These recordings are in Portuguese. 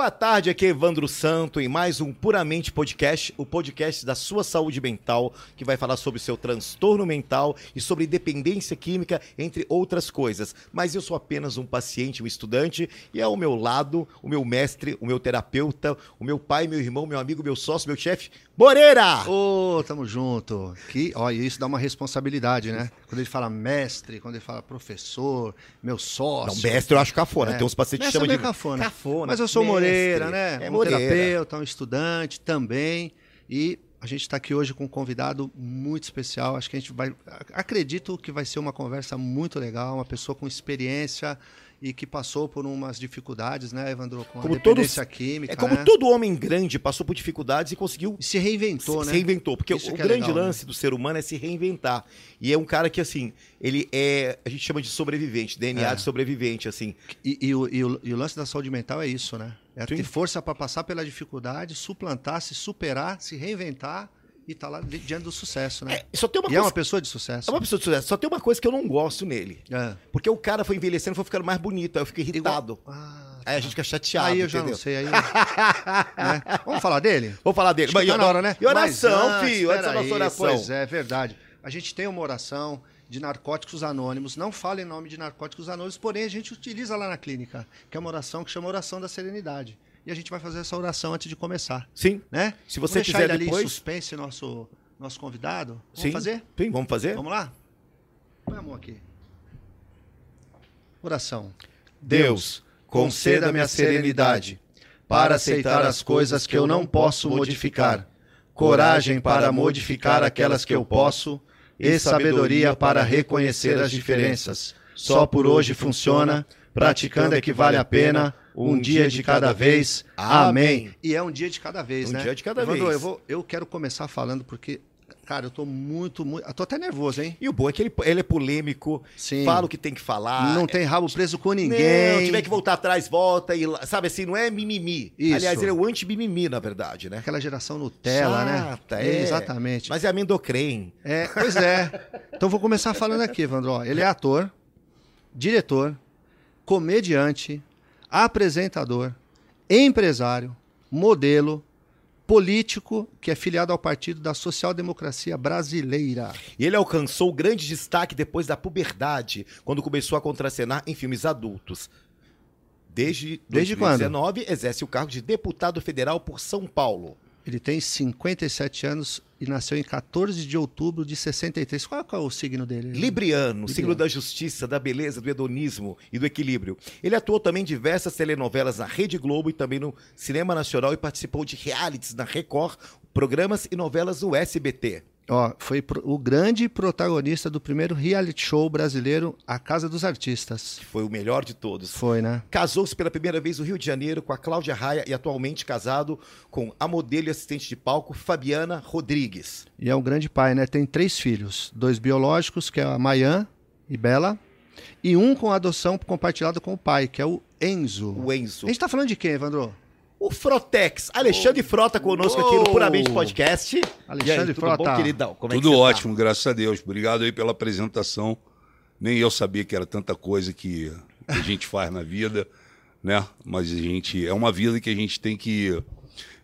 Boa tarde, aqui é Evandro Santo em mais um Puramente Podcast, o podcast da sua saúde mental, que vai falar sobre seu transtorno mental e sobre dependência química, entre outras coisas. Mas eu sou apenas um paciente, um estudante, e ao meu lado, o meu mestre, o meu terapeuta, o meu pai, meu irmão, meu amigo, meu sócio, meu chefe, Moreira! Ô, oh, tamo junto. Que, ó, isso dá uma responsabilidade, né? Quando ele fala mestre, quando ele fala professor, meu sócio. Não, mestre eu acho cafona. É. Tem uns pacientes que chamam é de cafona. cafona. Mas eu sou mestre. Moreira, né? É um Moreira. terapeuta, um estudante também. E a gente está aqui hoje com um convidado muito especial. Acho que a gente vai. Acredito que vai ser uma conversa muito legal, uma pessoa com experiência e que passou por umas dificuldades, né, Evandro? Com como dependência todos, química. É como né? todo homem grande passou por dificuldades e conseguiu. E se reinventou, se, né? Se reinventou. Porque Isso o, o é grande legal, lance né? do ser humano é se reinventar. E é um cara que, assim, ele é. A gente chama de sobrevivente, DNA É. de sobrevivente, assim. E, e o, e o- e o lance da saúde mental é isso, né? É Sim. ter força para passar pela dificuldade, suplantar, se superar, se reinventar e estar lá di- diante do sucesso, né? É, só tem uma e é coisa. uma pessoa de sucesso. É uma pessoa de sucesso. Só tem uma coisa que eu não gosto nele. É. Porque o cara foi envelhecendo, foi ficando mais bonito. Aí eu fiquei irritado. Ah, Aí a gente fica chateado. aí eu já entendeu? não sei. Aí, né? Vamos falar dele? Vou falar dele. Mas tá na hora, né? E oração, Mas antes, filho. Antes da peraí, nossa oração. Pois é, verdade. A gente tem uma oração de narcóticos anônimos. Não fala em nome de narcóticos anônimos, porém a gente utiliza lá na clínica, que é uma oração que chama oração da serenidade. E a gente vai fazer essa oração antes de começar, Sim. né? Se você Vamos deixar quiser ele ali em depois- suspense nosso nosso convidado. Vamos Sim. fazer? Sim, vamos fazer? Vamos lá? Põe a mão aqui. Oração. Deus, conceda-me a serenidade para aceitar as coisas que eu não posso modificar, coragem para modificar aquelas que eu posso e sabedoria para reconhecer as diferenças. Só por hoje funciona, praticando é que vale a pena, um dia de cada vez. Amém. E é um dia de cada vez, Um né? dia de cada Evandro, vez. Eu, vou, eu quero começar falando porque, cara, eu tô muito, muito. Eu tô até nervoso, hein? E o bom é que ele, ele é polêmico, Sim. fala o que tem que falar. não tem rabo preso com Ninguém. Não, tiver que voltar atrás, volta. E, sabe assim, não é mimimi. Isso. Aliás, ele é o anti-mimimi, na verdade, né? Aquela geração Nutella, Chata, né? é. Exatamente. Mas é amendocrem. É, pois é. Então vou começar falando aqui, Evandro. Ó, Ele é ator, diretor, comediante, apresentador, empresário, modelo, político que é filiado ao Partido da Social Democracia Brasileira. E ele alcançou grande destaque depois da puberdade, quando começou a contracenar em filmes adultos. Desde, Desde 2019, exerce o cargo de deputado federal por São Paulo. Ele tem 57 anos e nasceu em 14 de outubro de 63. Qual é o signo dele? Libriano, signo Libriano. da justiça, da beleza, do hedonismo e do equilíbrio. Ele atuou também em diversas telenovelas na Rede Globo e também no Cinema Nacional e participou de realities na Record, programas e novelas do SBT. Ó, foi o grande protagonista do primeiro reality show brasileiro, A Casa dos Artistas. que Foi o melhor de todos. Foi, né? Casou-se pela primeira vez no Rio de Janeiro com a Cláudia Raia e atualmente casado com a modelo e assistente de palco Fabiana Rodrigues. E é um grande pai, né? Tem três filhos, dois biológicos, que é a Mayan e Bela, e um com adoção compartilhada com o pai, que é o Enzo. O Enzo. A gente tá falando de quem, Evandro? O Frotex. Alexandre Frota conosco aqui no. Puramente Podcast. Alexandre e aí, tudo Frota. Bom, queridão? Como é que Tudo tá? ótimo, graças a Deus. Obrigado aí pela apresentação. Nem eu sabia que era tanta coisa que a gente faz na vida, né? Mas a gente é uma vida que a gente tem que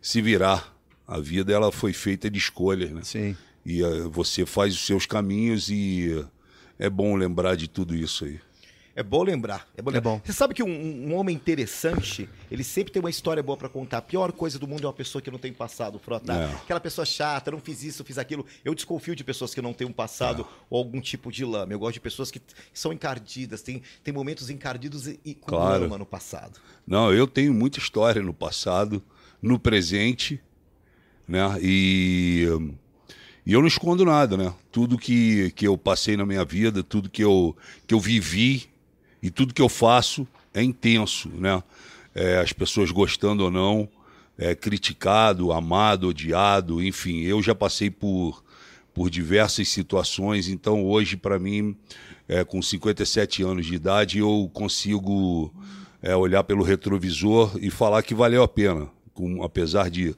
se virar. A vida ela foi feita de escolhas, né? Sim. E eh, você faz os seus caminhos e é bom lembrar de tudo isso aí. É bom lembrar. É bom. lembrar. bom. Você sabe que um, um homem interessante, ele sempre tem uma história boa pra contar. A pior coisa do mundo é uma pessoa que não tem passado, Frota. É. Aquela pessoa chata, não fiz isso, fiz aquilo. Eu desconfio de pessoas que não têm um passado ou algum tipo de lama. Eu gosto de pessoas que são encardidas, tem, tem momentos encardidos e, e com Claro. lama no passado. Não, eu tenho muita história no passado, no presente, né? E, e eu não escondo nada, né? Tudo que, que eu passei na minha vida, tudo que eu, que eu vivi e tudo que eu faço é intenso, né? É, as pessoas gostando ou não, é, criticado, amado, odiado, enfim, eu já passei por, por diversas situações, então hoje, para mim, é, com 57 anos de idade, eu consigo é, olhar pelo retrovisor e falar que valeu a pena, com, apesar de,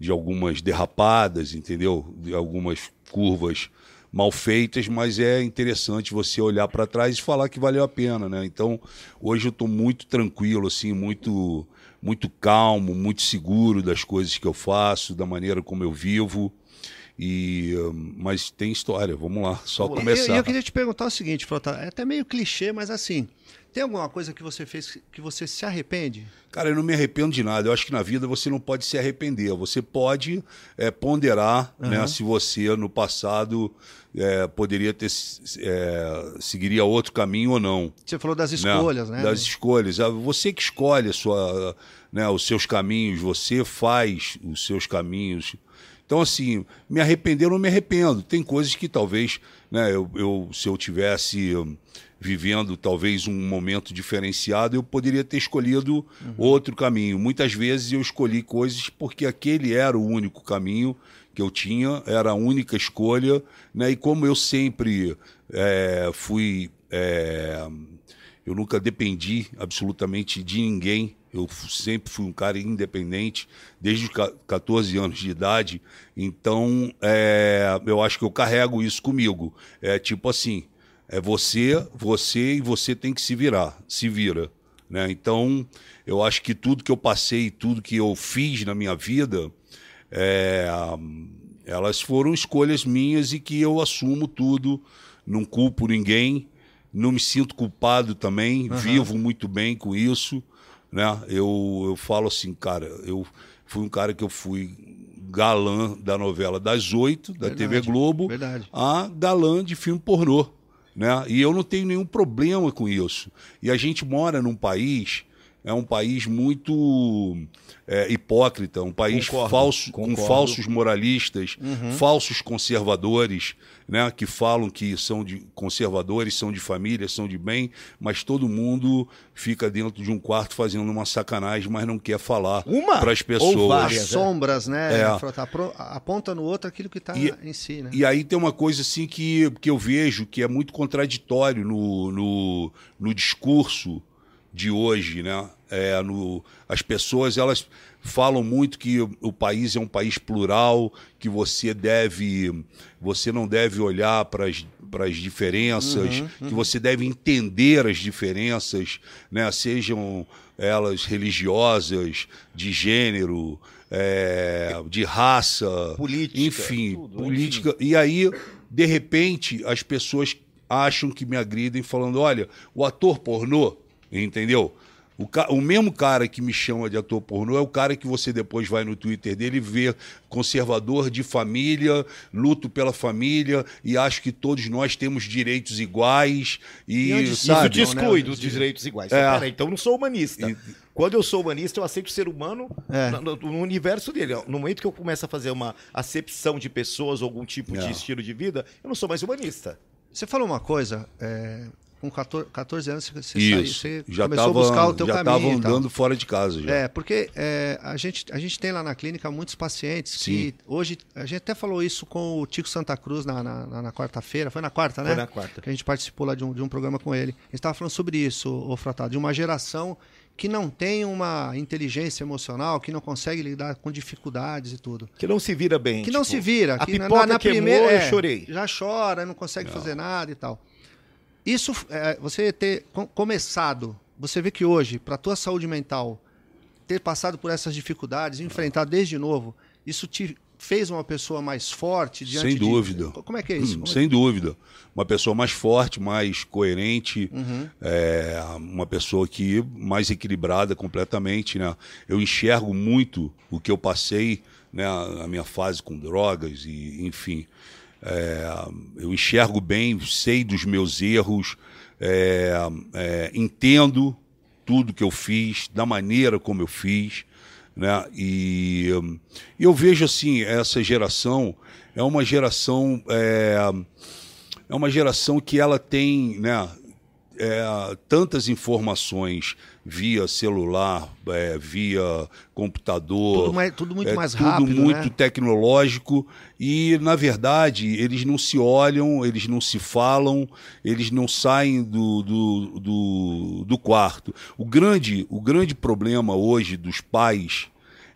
de algumas derrapadas, entendeu? De algumas curvas mal feitas, mas é interessante você olhar para trás e falar que valeu a pena, né? Então, hoje eu estou muito tranquilo, assim, muito muito calmo, muito seguro das coisas que eu faço, da maneira como eu vivo. E, mas tem história, vamos lá, só E começar. eu, eu queria te perguntar o seguinte, Frota, é até meio clichê, mas assim, tem alguma coisa que você fez que você se arrepende? Cara, eu não me arrependo de nada. Eu acho que na vida você não pode se arrepender. Você pode é, ponderar né, se você no passado é, poderia ter é, seguiria outro caminho ou não. Você falou das escolhas, né? Das escolhas. Ah, Você que escolhe a sua, né, os seus caminhos, você faz os seus caminhos. Então, assim, me arrepender, eu não me arrependo. Tem coisas que talvez, né, eu, eu- se eu tivesse vivendo talvez um momento diferenciado, eu poderia ter escolhido outro caminho. Muitas vezes eu escolhi coisas porque aquele era o único caminho que eu tinha, era a única escolha, né? E como eu sempre eh, fui eh, eu nunca dependi absolutamente de ninguém. Eu sempre fui um cara independente, desde os ca- 14 anos de idade. Então, é, eu acho que eu carrego isso comigo. É tipo assim: é você, você e você tem que se virar, se vira. Né? Então, eu acho que tudo que eu passei, tudo que eu fiz na minha vida, é, elas foram escolhas minhas e que eu assumo tudo, não culpo ninguém, não me sinto culpado também, vivo muito bem com isso, né? Eu, eu falo assim, cara, eu fui um cara que eu fui galã da novela das oito, da TV Verdade, Globo, verdade. a galã de filme pornô, né? E eu não tenho nenhum problema com isso. E a gente mora num país é um país muito é, hipócrita, um país Concordo, falso, com concordo. falsos moralistas, falsos conservadores, né, que falam que são de conservadores, são de família, são de bem, mas todo mundo fica dentro de um quarto fazendo uma sacanagem, mas não quer falar para as ou pessoas. várias? As sombras, né? É. Apro- aponta no outro aquilo que está em si, né? E aí tem uma coisa assim que, que eu vejo que é muito contraditório no, no, no discurso de hoje, né? É, no, as pessoas elas falam muito que o, país é um país plural, que você deve, você não deve olhar para as para as diferenças, que você deve entender as diferenças, né? Sejam elas religiosas, de gênero, é, de raça, Política, enfim, tudo, política. E aí, de repente, as pessoas acham que me agridem falando: olha, o ator pornô, entendeu? O, ca- o mesmo cara que me chama de ator pornô é o cara que você depois vai no Twitter dele e vê conservador de família, luto pela família e acho que todos nós temos direitos iguais e, E onde Isso sabe? te não, né? exclui dos direitos iguais. É. Peraí, então eu não sou humanista. E- Quando eu sou humanista, eu aceito o ser humano É. no, no- no universo dele. No momento que eu começo a fazer uma acepção de pessoas ou algum tipo de É. estilo de vida, eu não sou mais humanista. Você falou uma coisa, é, com 14, 14 anos você, Isso, saiu, você já começou estava a buscar o teu já caminho. tava e tal. andando fora de casa já. É, porque é, a, gente, a gente tem lá na clínica muitos pacientes que hoje. A gente até falou isso com o Tico Santa Cruz na, na, na- na quarta-feira. Foi na quarta, né? Foi na quarta. Que a gente participou lá de um, de um programa com ele. A gente estava falando sobre isso, o Frotado, de uma geração que não tem uma inteligência emocional, que não consegue lidar com dificuldades e tudo. Que não se vira bem. Que não tipo, se vira. A que na- pipoca na, queimou, primeira, eu é, chorei. Já chora, não consegue fazer nada e tal. Isso, é, você ter co- começado, você vê que hoje, para a tua saúde mental, ter passado por essas dificuldades, enfrentar desde novo, isso te fez uma pessoa mais forte diante Sem de- dúvida. Como é que é isso? Hum, é- Sem dúvida. Uma pessoa mais forte, mais coerente, Uhum. é, uma pessoa que mais equilibrada completamente. Né? Eu enxergo muito o que eu passei, né, a minha fase com drogas e, enfim. É, eu enxergo bem, sei dos meus erros, é, é, entendo tudo que eu fiz, da maneira como eu fiz, né? E eu vejo assim essa geração é uma geração é, é uma geração que ela tem, né? é, tantas informações via celular, é, via computador. Tudo, mais- tudo muito É mais tudo rápido, muito né? tecnológico e na verdade eles não se olham, eles não se falam, eles não saem do, do, do, do quarto. O grande, o grande problema hoje dos pais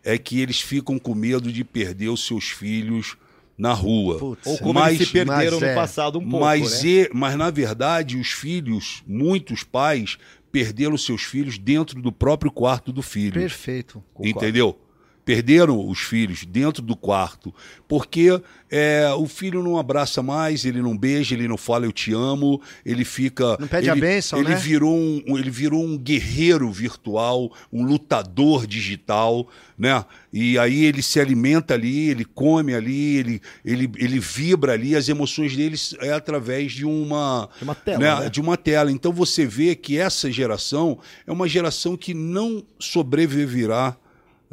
é que eles ficam com medo de perder os seus filhos na rua. Putz, Ou como mas, eles se perderam mas é. no passado um pouco, mas, né? e- mas na verdade os filhos, muitos pais perderam seus filhos dentro do próprio quarto do filho. Perfeito. Entendeu? Perderam os filhos dentro do quarto, porque é, o filho não abraça mais, ele não beija, ele não fala eu te amo, ele fica. Não pede ele, a bênção, ele né? Virou um, ele virou um guerreiro virtual, um lutador digital, né? E aí ele se alimenta ali, ele come ali, ele, ele, ele vibra ali, as emoções dele é através de uma, De uma tela, né? né? de uma tela. Então você vê que essa geração é uma geração que não sobreviverá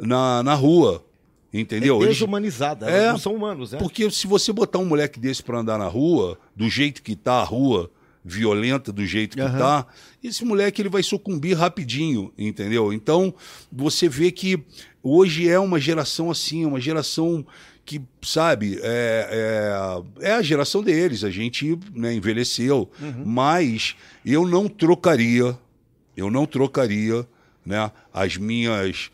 na, na rua. Entendeu? É Eles- desumanizada, É, elas não são humanos, né? porque se você botar um moleque desse pra andar na rua, do jeito que tá a rua, violenta do jeito que Aham. tá, esse moleque ele vai sucumbir rapidinho, entendeu? Então, você vê que hoje é uma geração assim, uma geração que, sabe, é, é, é a geração deles, a gente né, envelheceu, mas eu não trocaria, eu não trocaria né, as minhas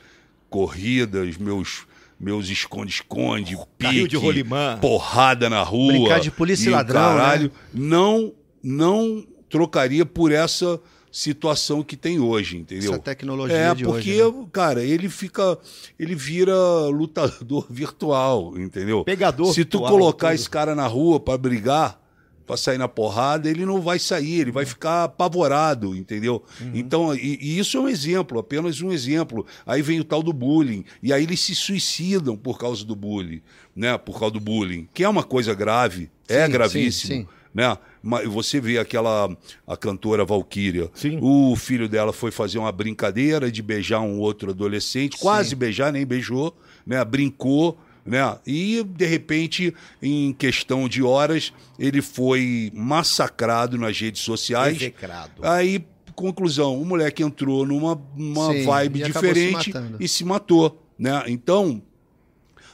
corridas, meus meus esconde-esconde, pique, porrada na rua. Brincar de polícia e ladrão, Caralho, né? não, não trocaria por essa situação que tem hoje, entendeu? Essa tecnologia é, de porque, hoje, né? cara, ele fica. Ele vira lutador virtual, entendeu? Pegador Se tu virtual, colocar tudo. esse cara na rua pra brigar, pra sair na porrada, ele não vai sair, ele vai ficar apavorado, entendeu? Então, e, e isso é um exemplo, apenas um exemplo. Aí vem o tal do bullying, e aí eles se suicidam por causa do bullying, né? Por causa do bullying, que é uma coisa grave, é Sim, gravíssimo sim, sim. né? Mas você vê aquela a cantora Valkyria, o filho dela foi fazer uma brincadeira de beijar um outro adolescente, quase beijar, nem beijou, né? Brincou, né? E de repente, em questão de horas, ele foi massacrado nas redes sociais. Execrado. Aí, conclusão, o moleque entrou numa uma Sim, vibe e se diferente matando. e se matou, né? Então,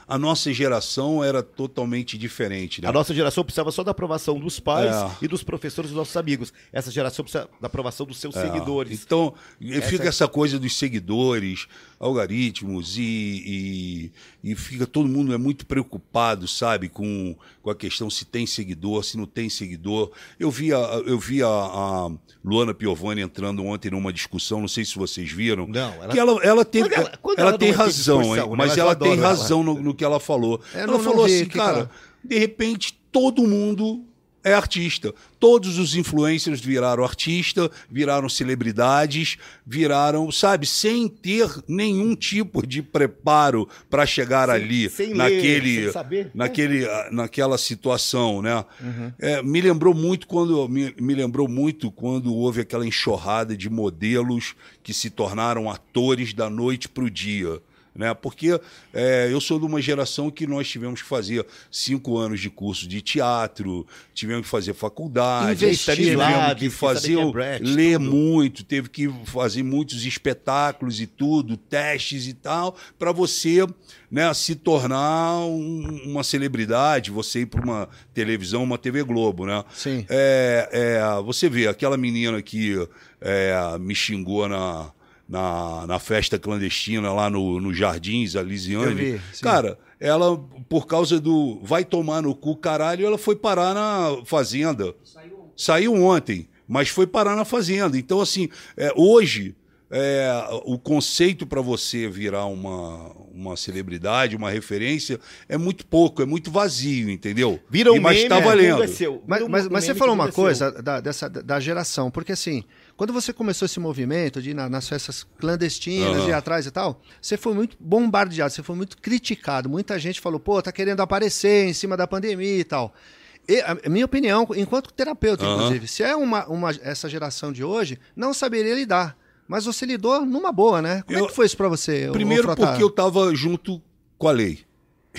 a nossa geração era totalmente diferente, né? A nossa geração precisava só da aprovação dos pais É. e dos professores dos nossos amigos. Essa geração precisa da aprovação dos seus É, seguidores. Então, e fica é- essa coisa dos seguidores, algoritmos, e, e, e fica todo mundo é muito preocupado, sabe, com, com a questão se tem seguidor, se não tem seguidor. Eu vi a, eu vi a, a Luana Piovani entrando ontem numa discussão, não sei se vocês viram. Não, ela- que ela, ela, tem, Quando ela- ela, quando ela tem não é razão, hein, né? mas ela tem razão no, no que ela falou. Eu ela não- não falou vi, assim, cara, ela- de repente todo mundo é artista. Todos os influencers viraram artista, viraram celebridades, viraram, sabe, sem ter nenhum tipo de preparo para chegar Sem- ali sem ler, naquele, sem saber. naquele, ah, naquela situação, né? Uhum. É, me lembrou muito quando me, me lembrou muito quando houve aquela enxurrada de modelos que se tornaram atores da noite para o dia. Né? Porque é, eu sou de uma geração que nós tivemos que fazer cinco anos de curso de teatro, tivemos que fazer faculdade, Investir, tivemos né? que fazer, quem é Brecht, ler tudo. muito, teve que fazer muitos espetáculos e tudo, testes e tal, para você né, se tornar um- uma celebridade, você ir para uma televisão, uma TV Globo, né? Sim. É, é, você vê, aquela menina que é, me xingou na, na, na festa clandestina lá no, no Jardins, a Lisiane. Eu vi. Cara, ela, por causa do vai tomar no cu caralho, ela foi parar na fazenda. Saiu ontem, mas foi parar na fazenda. Então, assim, é, hoje, é, o conceito para você virar uma, uma celebridade, uma referência, é muito pouco, é muito vazio, entendeu? Vira um E- mas meme, tá o mundo valendo. é. Mas, mas, mas você falou uma é coisa da, dessa, da geração, porque assim, quando você começou esse movimento de ir na- nas festas clandestinas, Aham. ir atrás e tal, você foi muito bombardeado, você foi muito criticado. Muita gente falou, pô, tá querendo aparecer em cima da pandemia e tal. E, a minha opinião, enquanto terapeuta, Aham. inclusive, se é uma, uma, essa geração de hoje, não saberia lidar. Mas você lidou numa boa, né? Como Eu- é que foi isso pra você? Primeiro porque eu estava junto com a lei.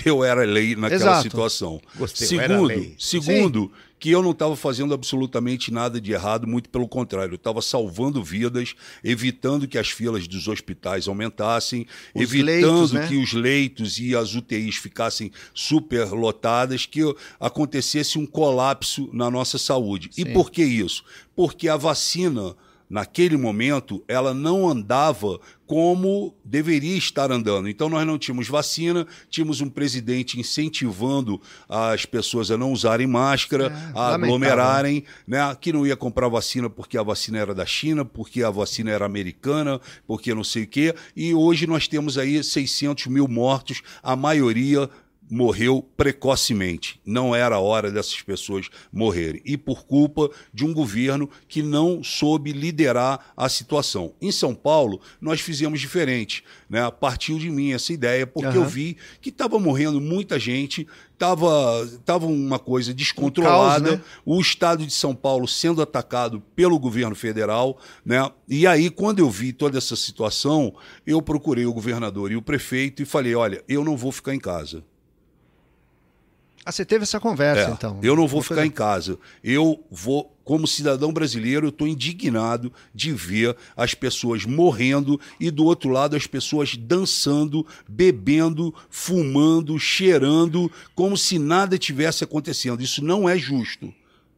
Eu era lei naquela Exato. situação. Gostei, segundo, segundo que eu não estava fazendo absolutamente nada de errado, muito pelo contrário, eu estava salvando vidas, evitando que as filas dos hospitais aumentassem, Os evitando leitos, né? que os leitos e as UTIs ficassem super lotadas, que acontecesse um colapso na nossa saúde. E Sim. por que isso? Porque a vacina naquele momento, ela não andava como deveria estar andando. Então, nós não tínhamos vacina, tínhamos um presidente incentivando as pessoas a não usarem máscara, É, a aglomerarem, né? que não ia comprar vacina porque a vacina era da China, porque a vacina era americana, porque não sei o quê. E hoje nós temos aí 600 mil mortos, a maioria morreu precocemente. Não era a hora dessas pessoas morrerem. E por culpa de um governo que não soube liderar a situação. Em São Paulo, nós fizemos diferente. Né? Partiu de mim essa ideia, porque Aham. eu vi que estava morrendo muita gente, estava tava uma coisa descontrolada, caos, né? o estado de São Paulo sendo atacado pelo governo federal, né? E aí, quando eu vi toda essa situação, eu procurei o governador e o prefeito e falei: olha, eu não vou ficar em casa. Ah, você teve essa conversa, É, então. Eu não vou Uma ficar coisa- em casa. Eu vou, como cidadão brasileiro, eu estou indignado de ver as pessoas morrendo e do outro lado as pessoas dançando, bebendo, fumando, cheirando, como se nada tivesse acontecendo. Isso não é justo.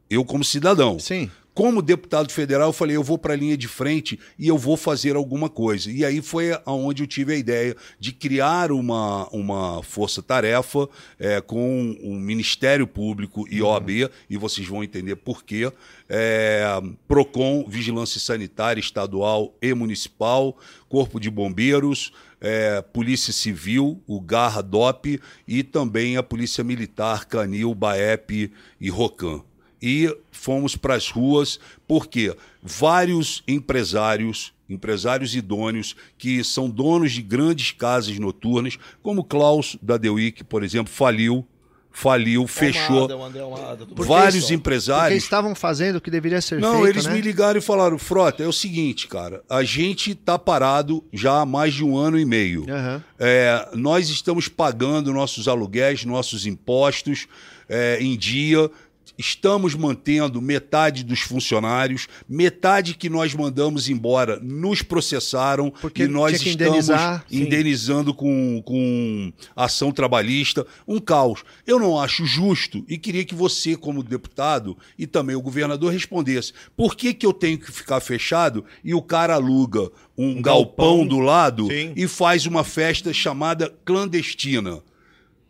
Eu, como cidadão. Sim. Como deputado federal, eu falei, eu vou para a linha de frente e eu vou fazer alguma coisa. E aí foi aonde eu tive a ideia de criar uma, uma força-tarefa é, com o Ministério Público e OAB, e vocês vão entender por quê. É, PROCON, Vigilância Sanitária Estadual e Municipal, Corpo de Bombeiros, é, Polícia Civil, o Garra DOP e também a Polícia Militar, Canil, BAEP e ROCAM e fomos para as ruas porque vários empresários, empresários idôneos que são donos de grandes casas noturnas, como Klaus da Week, por exemplo, faliu, faliu, fechou. Vários Porque empresários estavam fazendo o que deveria ser não, feito, eles né? me ligaram e falaram, Frota, é o seguinte, cara, a gente tá parado já há mais de um ano e meio. Aham. É, nós estamos pagando nossos aluguéis, nossos impostos é, em dia. Estamos mantendo metade dos funcionários, metade que nós mandamos embora nos processaram Porque e nós estamos sim. indenizando com, com ação trabalhista. Um caos. Eu não acho justo e queria que você, como deputado, e também o governador, respondesse. Por que, que eu tenho que ficar fechado e o cara aluga um, galpão, galpão, do lado sim. e faz uma festa chamada clandestina?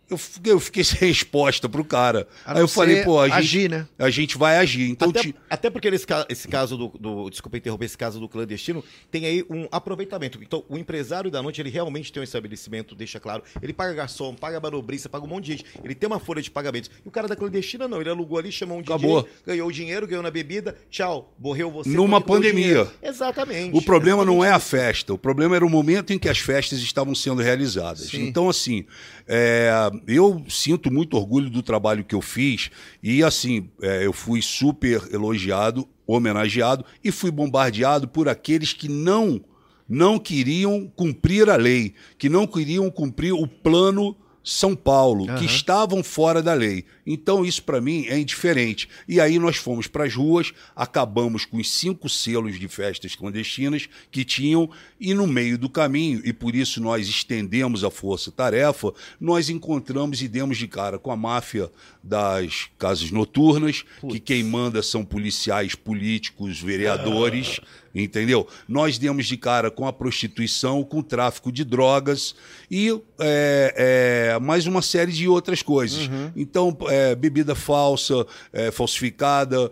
Eu fiquei, eu fiquei sem resposta pro cara. A Aí eu falei, pô, a gente, agir, né? a gente vai agir. Então, Até, ti- até porque nesse esse caso do, do- Desculpa interromper, esse caso do clandestino, tem aí um aproveitamento. Então, o empresário da noite, ele realmente tem um estabelecimento, deixa claro. Ele paga garçom, paga manobrista, paga um monte de gente. Ele tem uma folha de pagamentos. E o cara da clandestina, não. Ele alugou ali, chamou um DJ, Acabou. ganhou o dinheiro, ganhou na bebida, tchau, morreu você. Numa o pandemia. dinheiro. Exatamente. O problema não é a Exatamente festa, o problema era o momento em que as festas estavam sendo realizadas. Sim. Então, assim, é, eu sinto muito orgulho do trabalho que eu fiz e, assim, é, eu fui super elogiado, homenageado e fui bombardeado por aqueles que não não queriam cumprir a lei, que não queriam cumprir o plano São Paulo, que Aham. estavam fora da lei. Então isso para mim é indiferente. E aí nós fomos para as ruas, acabamos com os cinco selos de festas clandestinas que tinham e no meio do caminho, e por isso nós estendemos a força-tarefa, nós encontramos e demos de cara com a máfia das casas noturnas, que quem manda são policiais políticos, vereadores, entendeu? Nós demos de cara com a prostituição, com o tráfico de drogas e é, é, mais uma série de outras coisas. Então, é, bebida falsa, é, falsificada,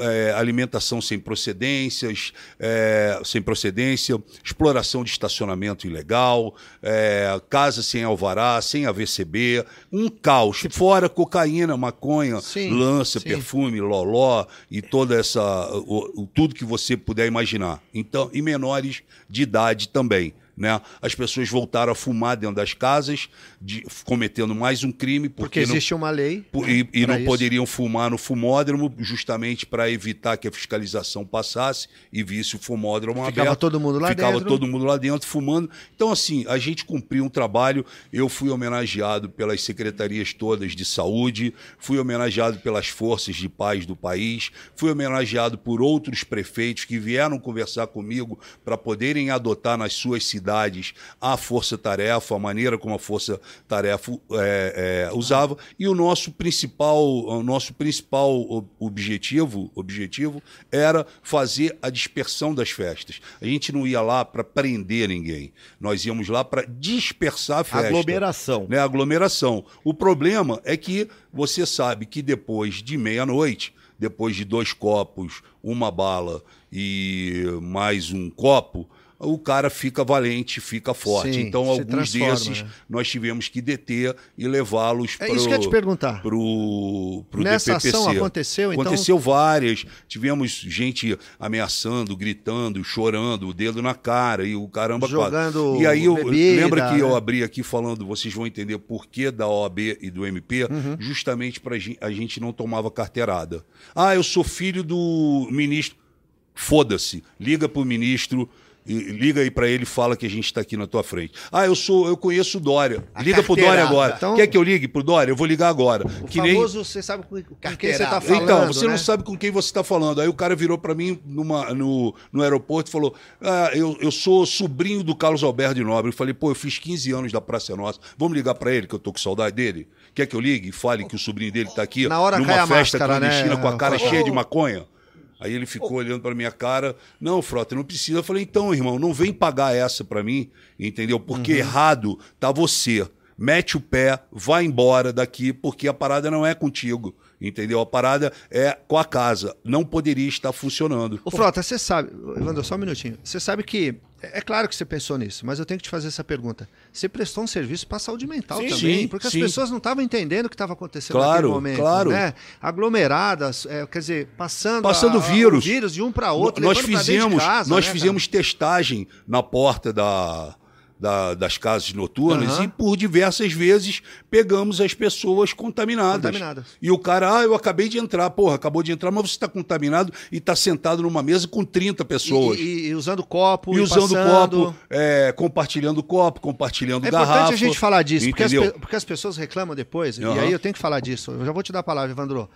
é, alimentação sem procedências, é, sem procedência, exploração de estacionamento ilegal, casa sem alvará, sem AVCB, um caos. Fora cocaína, maconha, Sim, lança, sim. perfume, loló e toda essa o- o- tudo que você puder imaginar. Então, e menores de idade também. Né? As pessoas voltaram a fumar dentro das casas, de- cometendo mais um crime, Porque porque, não, existe uma lei. Pu- E, e não isso. poderiam fumar no fumódromo, justamente para evitar que a fiscalização passasse e visse o fumódromo Ficava aberto. todo mundo lá Ficava dentro. todo mundo lá dentro fumando. Então, assim, a gente cumpriu um trabalho. Eu fui homenageado pelas secretarias todas de saúde, fui homenageado pelas forças de paz do país, fui homenageado por outros prefeitos que vieram conversar comigo para poderem adotar nas suas cidades a força-tarefa, a maneira como a força-tarefa é, é, usava, e o nosso principal, o nosso principal objetivo, objetivo era fazer a dispersão das festas. A gente não ia lá para prender ninguém, nós íamos lá para dispersar a festa. Aglomeração. Né? Aglomeração. O problema é que você sabe que depois de meia-noite, depois de dois copos, uma bala e mais um copo, o cara fica valente, fica forte. Sim, então, alguns desses né? nós tivemos que deter e levá-los É para isso que eu ia te perguntar. pro, pro Nessa DPPC. ação aconteceu, então? Aconteceu várias. Tivemos gente ameaçando, gritando, chorando, o dedo na cara e o caramba. Jogando E aí, eu, bebida, lembra que eu né? abri aqui falando, vocês vão entender por que da OAB e do MP, Uhum. justamente para a gente não tomava carteirada. Ah, eu sou filho do ministro. Foda-se, liga pro ministro. E Liga aí pra ele e fala que a gente tá aqui na tua frente. Ah, eu sou, eu conheço o Dória. A Liga pro Dória agora. Então- Quer que eu ligue pro Dória? Eu vou ligar agora. O que nem famoso, você sabe com, quem você Carteirada. tá falando, então, você né? não sabe com quem você está falando. Aí o cara virou para mim numa, no, no aeroporto e falou: ah, eu, eu sou sobrinho do Carlos Alberto de Nobre. Eu falei: pô, eu fiz 15 anos da Praça Nossa. Vamos ligar para ele, que eu tô com saudade dele? Quer que eu ligue e fale que o sobrinho dele tá aqui Na hora numa festa máscara, clandestina né, com a cara cheia de maconha? Aí ele ficou olhando para minha cara. Não, Frota, não precisa. Eu falei: então, irmão, não vem pagar essa para mim, entendeu? Porque errado tá você. Mete o pé, vai embora daqui, porque a parada não é contigo. Entendeu? A parada é com a casa. Não poderia estar funcionando. Ô, Frota, você sabe, Evandro, só um minutinho. Você sabe que, é claro que você pensou nisso, mas eu tenho que te fazer essa pergunta. Você prestou um serviço para a saúde mental Sim, também, sim, porque as sim. pessoas não estavam entendendo o que estava acontecendo Claro, naquele momento. claro. Né? Aglomeradas, é, quer dizer, passando, Passando a- vírus. vírus de um para outro, nós fizemos, casa, nós né, fizemos testagem na porta da, da- das casas noturnas Aham. e por diversas vezes pegamos as pessoas contaminadas. Contaminadas. E o cara, ah, eu acabei de entrar, porra, acabou de entrar, mas você está contaminado e está sentado numa mesa com 30 cara? pessoas. E, e- e usando copo, E usando passando. copo, é, compartilhando copo, compartilhando É garrafa. importante a gente falar disso, porque as, porque as pessoas reclamam depois, e Aham. aí eu tenho que falar disso. Eu já vou te dar a palavra, Evandro.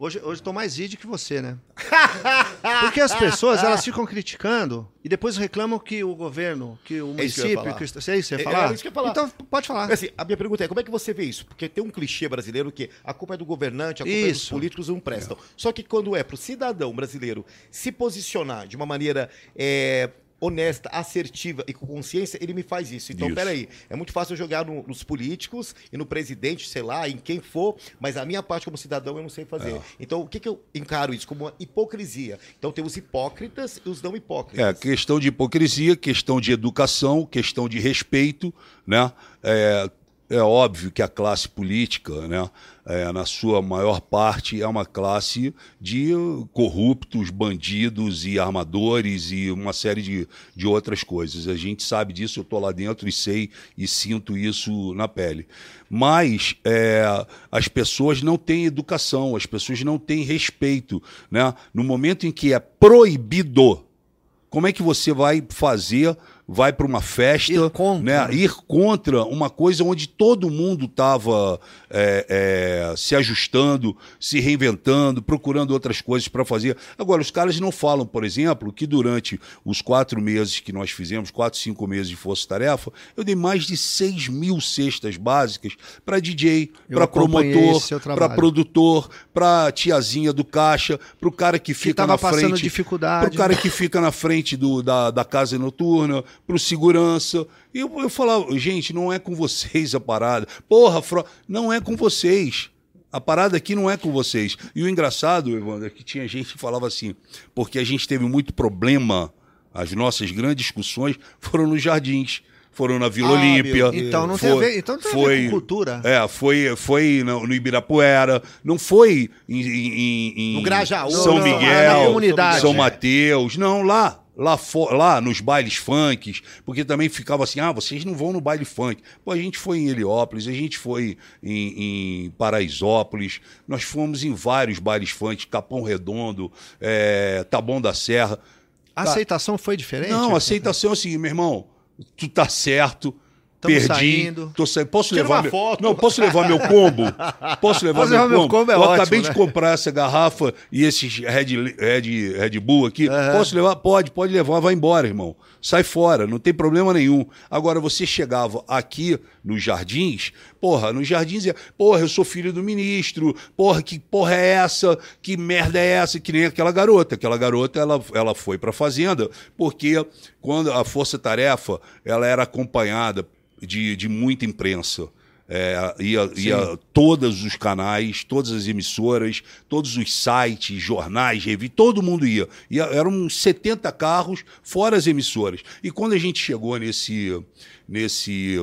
Hoje, hoje tô mais vídeo que você, né? Porque as pessoas, elas ficam criticando e depois reclamam que o governo, que o É isso que eu município... é isso que você ia É, falar? é isso que eu ia falar. Então, pode falar. Assim, a minha pergunta é, como é que você vê isso? Porque tem um clichê brasileiro que a culpa é do governante, a culpa é dos Isso. políticos não prestam. Só que quando é pro cidadão brasileiro se posicionar de uma maneira é, honesta, assertiva e com consciência, ele me faz isso. Então, Isso. peraí, é muito fácil eu jogar no- nos políticos e no presidente, sei lá, em quem for, mas a minha parte como cidadão eu não sei fazer. É. Então, o que, que eu encaro isso? Como uma hipocrisia. Então, tem os hipócritas e os não É, hipócritas. questão de hipocrisia, questão de educação, questão de respeito, né? É, é óbvio que a classe política, né, é, na sua maior parte, é uma classe de corruptos, bandidos e armadores e uma série de, de outras coisas. A gente sabe disso, eu estou lá dentro e sei e sinto isso na pele. Mas é, as pessoas não têm educação, as pessoas não têm respeito. Né? No momento em que é proibido como é que você vai fazer, vai para uma festa, Ir contra, né? né? ir contra uma coisa onde todo mundo estava se ajustando, se reinventando, procurando outras coisas para fazer. Agora, os caras não falam, por exemplo, que durante os quatro meses que nós fizemos, quatro, cinco meses de força-tarefa, eu dei mais de 6 mil cestas básicas para DJ, para promotor, para produtor, para tiazinha do caixa, para o cara que fica tava na frente, dificuldade. pro cara que fica na frente do, da, da casa noturna, pro segurança. E eu, eu falava, gente, não é com vocês a parada. Porra, Fro... não é com vocês. A parada aqui não é com vocês. E o engraçado, Evandro, é que tinha gente que falava assim, porque a gente teve muito problema, as nossas grandes discussões foram nos jardins. Foram na Vila Ah, Olímpia. Então não tem a ver- então não tem foi, com cultura. É, foi, foi no, no Ibirapuera, não foi em, em- em- No Grajaú, São não, Miguel, na comunidade. São. Mateus, não, lá. Lá, lá nos bailes funks, porque também ficava assim, ah, vocês não vão no baile funk. Pô, a gente foi em Heliópolis, a gente foi em, em Paraisópolis, nós fomos em vários bailes funk, Capão Redondo, é, da Serra. A aceitação foi diferente? Não, a aceitação é seguinte, meu irmão, tu tá certo, Tamo perdi. saindo. Tô saindo. Posso Tira levar uma meu... foto. Não, posso levar meu combo? Posso levar, Posso meu, levar meu combo? combo, é Eu ótimo, acabei né? de comprar essa garrafa e esse Red, Red, Red Bull aqui. Posso levar? Pode, pode levar, vai embora, irmão. Sai fora, não tem problema nenhum. Agora, você chegava aqui nos jardins, porra, nos jardins, é, porra, eu sou filho do ministro, porra, que porra é essa? Que merda é essa? Que nem aquela garota. Aquela garota, ela, ela foi pra fazenda porque quando a Força Tarefa, ela era acompanhada de, de muita imprensa. É, ia, ia todos os canais, todas as emissoras, todos os sites, jornais, revistas, todo mundo ia. ia. Eram uns 70 carros, fora as emissoras. E quando a gente chegou nesse, nesse,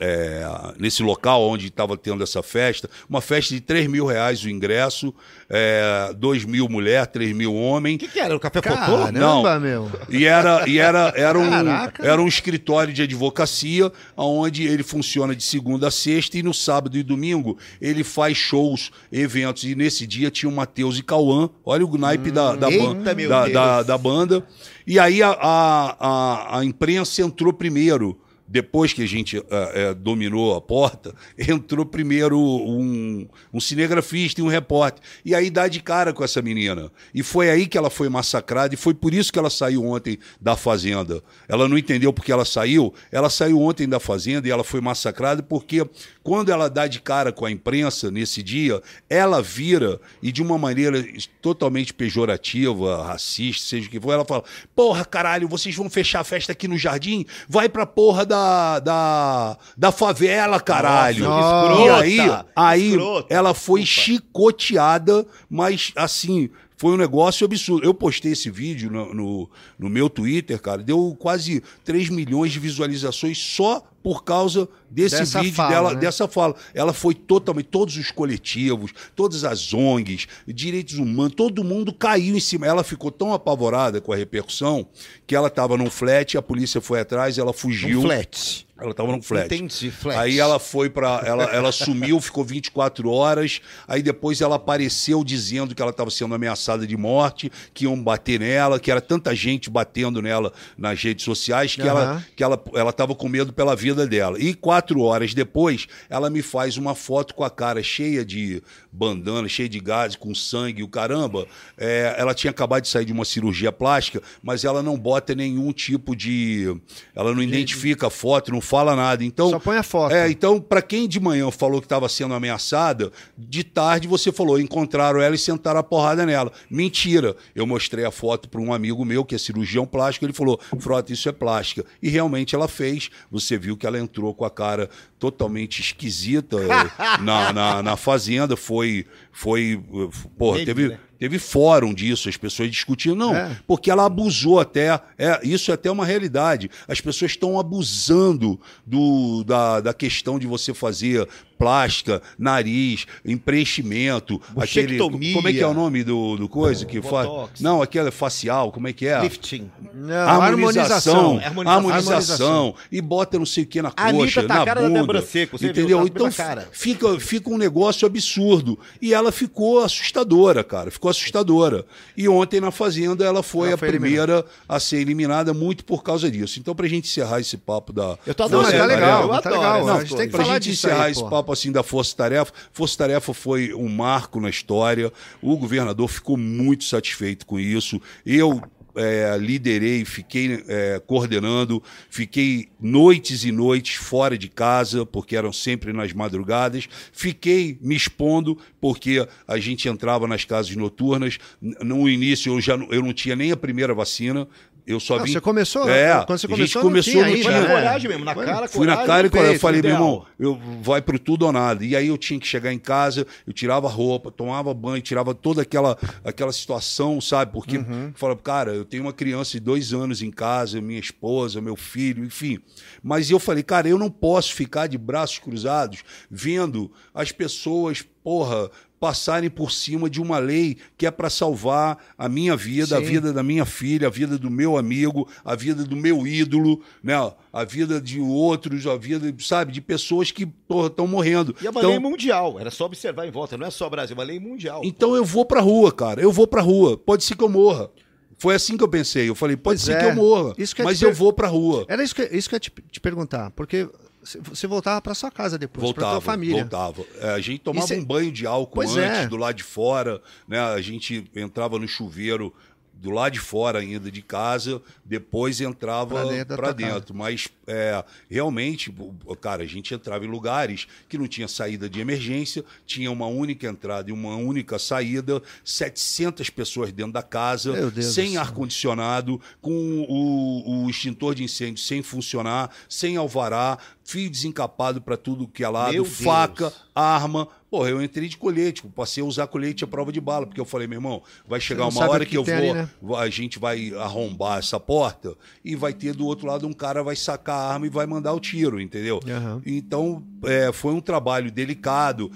é, nesse local onde estava tendo essa festa, uma festa de 3 mil reais o ingresso, é, 2 mil mulher, 3 mil homem. O que, que era? O café Caramba? Não. meu. E era, e era, era, um, Caraca. era um escritório de advocacia, onde ele funciona de segunda a sexta, e no sábado e domingo ele faz shows, eventos. E nesse dia tinha o Matheus e Cauã, olha o naipe da, da, Eita, ban- da, da, da banda. E aí a, a, a, a imprensa entrou primeiro. Depois que a gente eh, eh, dominou a porta, entrou primeiro um, um cinegrafista e um repórter. E aí dá de cara com essa menina. E foi aí que ela foi massacrada, e foi por isso que ela saiu ontem da fazenda. Ela não entendeu porque ela saiu. Ela saiu ontem da fazenda e ela foi massacrada porque quando ela dá de cara com a imprensa nesse dia, ela vira e de uma maneira totalmente pejorativa, racista, seja o que for, ela fala: Porra, caralho, vocês vão fechar a festa aqui no jardim? Vai pra porra da, da, da favela, caralho. Nossa, e escrota, aí, aí escrota. ela foi Desculpa. chicoteada, mas assim. Foi um negócio absurdo. Eu postei esse vídeo no, no, no meu Twitter, cara. Deu quase 3 milhões de visualizações só por causa desse Dessa vídeo fala, dela, né? dessa fala. Ela foi totalmente, todos os coletivos, todas as ONGs, direitos humanos, todo mundo caiu em cima. Ela ficou tão apavorada com a repercussão que ela estava num flat, a polícia foi atrás, ela fugiu. Um flat. Ela estava num flat. Entendi, flat. Aí ela foi para ela, ela sumiu, ficou 24 horas. Aí depois ela apareceu dizendo que ela estava sendo ameaçada de morte, que iam bater nela, que era tanta gente batendo nela nas redes sociais que ela Aham. que ela ela estava com medo pela vida dela. E quatro horas depois, ela me faz uma foto com a cara cheia de bandana, cheia de gás, com sangue, o caramba. É, ela tinha acabado de sair de uma cirurgia plástica, mas ela não bota nenhum tipo de. Ela não identifica a foto, não fala nada. Então, Só põe a foto. é, então, para quem de manhã falou que estava sendo ameaçada, de tarde você falou, encontraram ela e sentaram a porrada nela. Mentira. Eu mostrei a foto para um amigo meu, que é cirurgião plástico, ele falou, Frota, isso é plástica. E realmente ela fez. Você viu que ela entrou com a cara totalmente esquisita eh, na, na, na fazenda. Foi. foi eh, porra, teve. né? Teve fórum disso, as pessoas discutindo. Não, É. porque ela abusou até. É, isso é até uma realidade. As pessoas estão abusando do, da, da questão de você fazer plástica, nariz, empreenchimento, aquele. Como é que é o nome do, do coisa que faz? Não, aquela facial, como é que é? Lifting. Não, harmonização, Harmonização. harmonização, e bota não sei o que na coxa, Anitta tá a na cara da bunda, Débora Seco, você viu? entendeu? Tá a Então fica fica um negócio absurdo e ela ficou assustadora, cara, ficou assustadora. E ontem na fazenda ela foi Ela a foi primeira a ser eliminada muito por causa disso. Então pra gente encerrar esse papo da Eu tô Não, adorando. tá legal, eu tá adoro legal. essas a não, gente tem que pra falar gente disso encerrar aí, esse pô. papo assim da Força Tarefa, Força Tarefa foi um marco na história. O governador ficou muito satisfeito com isso. Eu é, liderei, fiquei é, coordenando, fiquei noites e noites fora de casa, porque eram sempre nas madrugadas. Fiquei me expondo, porque a gente entrava nas casas noturnas. No início eu já eu não tinha nem a primeira vacina. Eu só Ah, vim. você começou? É, Quando você a gente começou, começou, não não tinha na ainda, né? coragem mesmo, na Foi. cara, Fui na coragem, cara e quando eu falei, meu irmão, eu vai pro tudo ou nada. E aí eu tinha que chegar em casa, eu tirava a roupa, tomava banho, tirava toda aquela, aquela situação, sabe? Porque Uhum. falava, cara, eu tenho uma criança de dois anos em casa, minha esposa, meu filho, enfim. Mas eu falei, cara, eu não posso ficar de braços cruzados vendo as pessoas, porra, passarem por cima de uma lei que é para salvar a minha vida, a Sim. vida da minha filha, a vida do meu amigo, a vida do meu ídolo, né? A vida de outros, a vida, sabe, de pessoas que estão morrendo. E é uma então, lei mundial. Era só observar em volta. Não é só Brasil, é uma lei mundial. então eu vou pra rua, cara. Eu vou pra rua. Pode ser que eu morra. Foi assim que eu pensei. Eu falei, pode Pois ser é. que eu morra, eu mas te eu per- vou pra rua. Era isso que, isso que eu ia te, te perguntar, porque Você voltava para sua casa depois, para Voltava, tua família. voltava. É, a gente tomava cê- um banho de álcool Pois antes, é. do lado de fora, né? A gente entrava no chuveiro do lado de fora ainda de casa, depois entrava dentro para tua dentro. Mas é, realmente, cara, a gente entrava em lugares que não tinha saída de emergência, tinha uma única entrada e uma única saída, 700 pessoas dentro da casa, Deus sem ar-condicionado, com o, o extintor de incêndio sem funcionar, sem alvará, fio desencapado para tudo que é lado, Meu Deus. faca, arma. Porra, eu entrei de colete, tipo, passei a usar colete à prova de bala, porque eu falei, meu irmão, vai chegar uma hora que que, eu vou, ali, né? a gente vai arrombar essa porta e vai ter do outro lado um cara vai sacar a arma e vai mandar o tiro, entendeu? Aham. Então, é, foi um trabalho delicado.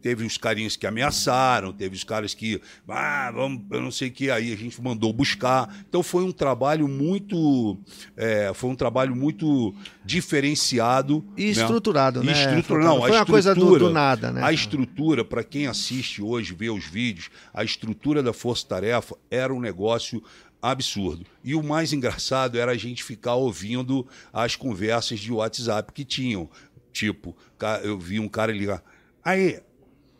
Teve os carinhas que ameaçaram, teve os caras que, ah, vamos, eu não sei o que, aí a gente mandou buscar. Então, foi um trabalho muito, é, foi um trabalho muito diferenciado. E né? estruturado, né? estrutura, Não não, foi a uma coisa do, do nada, né? A estrutura, para quem assiste hoje, vê os vídeos, a estrutura da Força Tarefa era um negócio absurdo. E o mais engraçado era a gente ficar ouvindo as conversas de WhatsApp que tinham. Tipo, eu vi um cara ligar. Aí,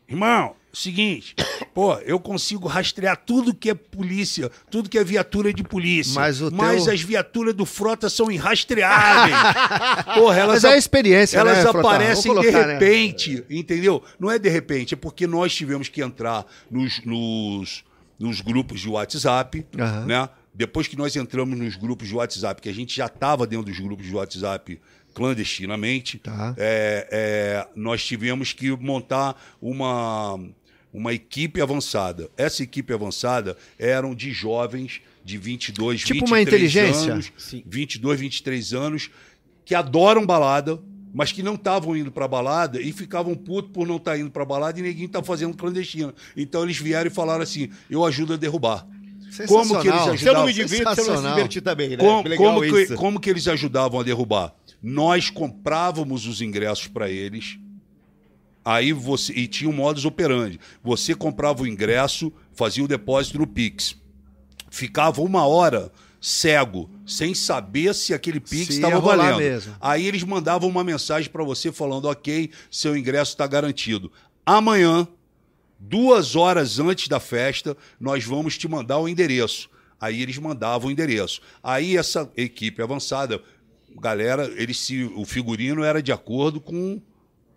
irmão, seguinte, pô, eu consigo rastrear tudo que é polícia, tudo que é viatura de polícia. Mas o mas teu- as viaturas do Frota são irrastreáveis. Porra, elas Mas é a experiência, elas né, aparecem Vamos de colocar, né? repente, entendeu? Não é de repente, é porque nós tivemos que entrar nos, nos, nos grupos de WhatsApp, Aham. né? Depois que nós entramos nos grupos de WhatsApp, que a gente já estava dentro dos grupos de WhatsApp clandestinamente, Tá. é, é, nós tivemos que montar uma, uma equipe avançada. Essa equipe avançada eram de jovens de 22, Tipo 23 uma inteligência? anos, Sim. 22, 23 anos, que adoram balada, mas que não estavam indo pra balada e ficavam putos por não estar indo pra balada e ninguém tá fazendo clandestina. Então eles vieram e falaram assim: eu ajudo a derrubar. Como que eles Sensacional. Se eu não me ajudavam? divirto, você não se Sensacional. divertir também, né? Como, Legal como que, isso. como que eles ajudavam a derrubar? Nós comprávamos os ingressos para eles. Aí você e tinha um modus operandi. Você comprava o ingresso, fazia o depósito no Pix. Ficava uma hora cego, sem saber se aquele Pix estava valendo. mesmo. Aí eles mandavam uma mensagem para você falando: ok, seu ingresso está garantido. Amanhã, duas horas antes da festa, nós vamos te mandar o endereço. Aí eles mandavam o endereço. Aí essa equipe avançada, galera, eles se, o figurino era de acordo com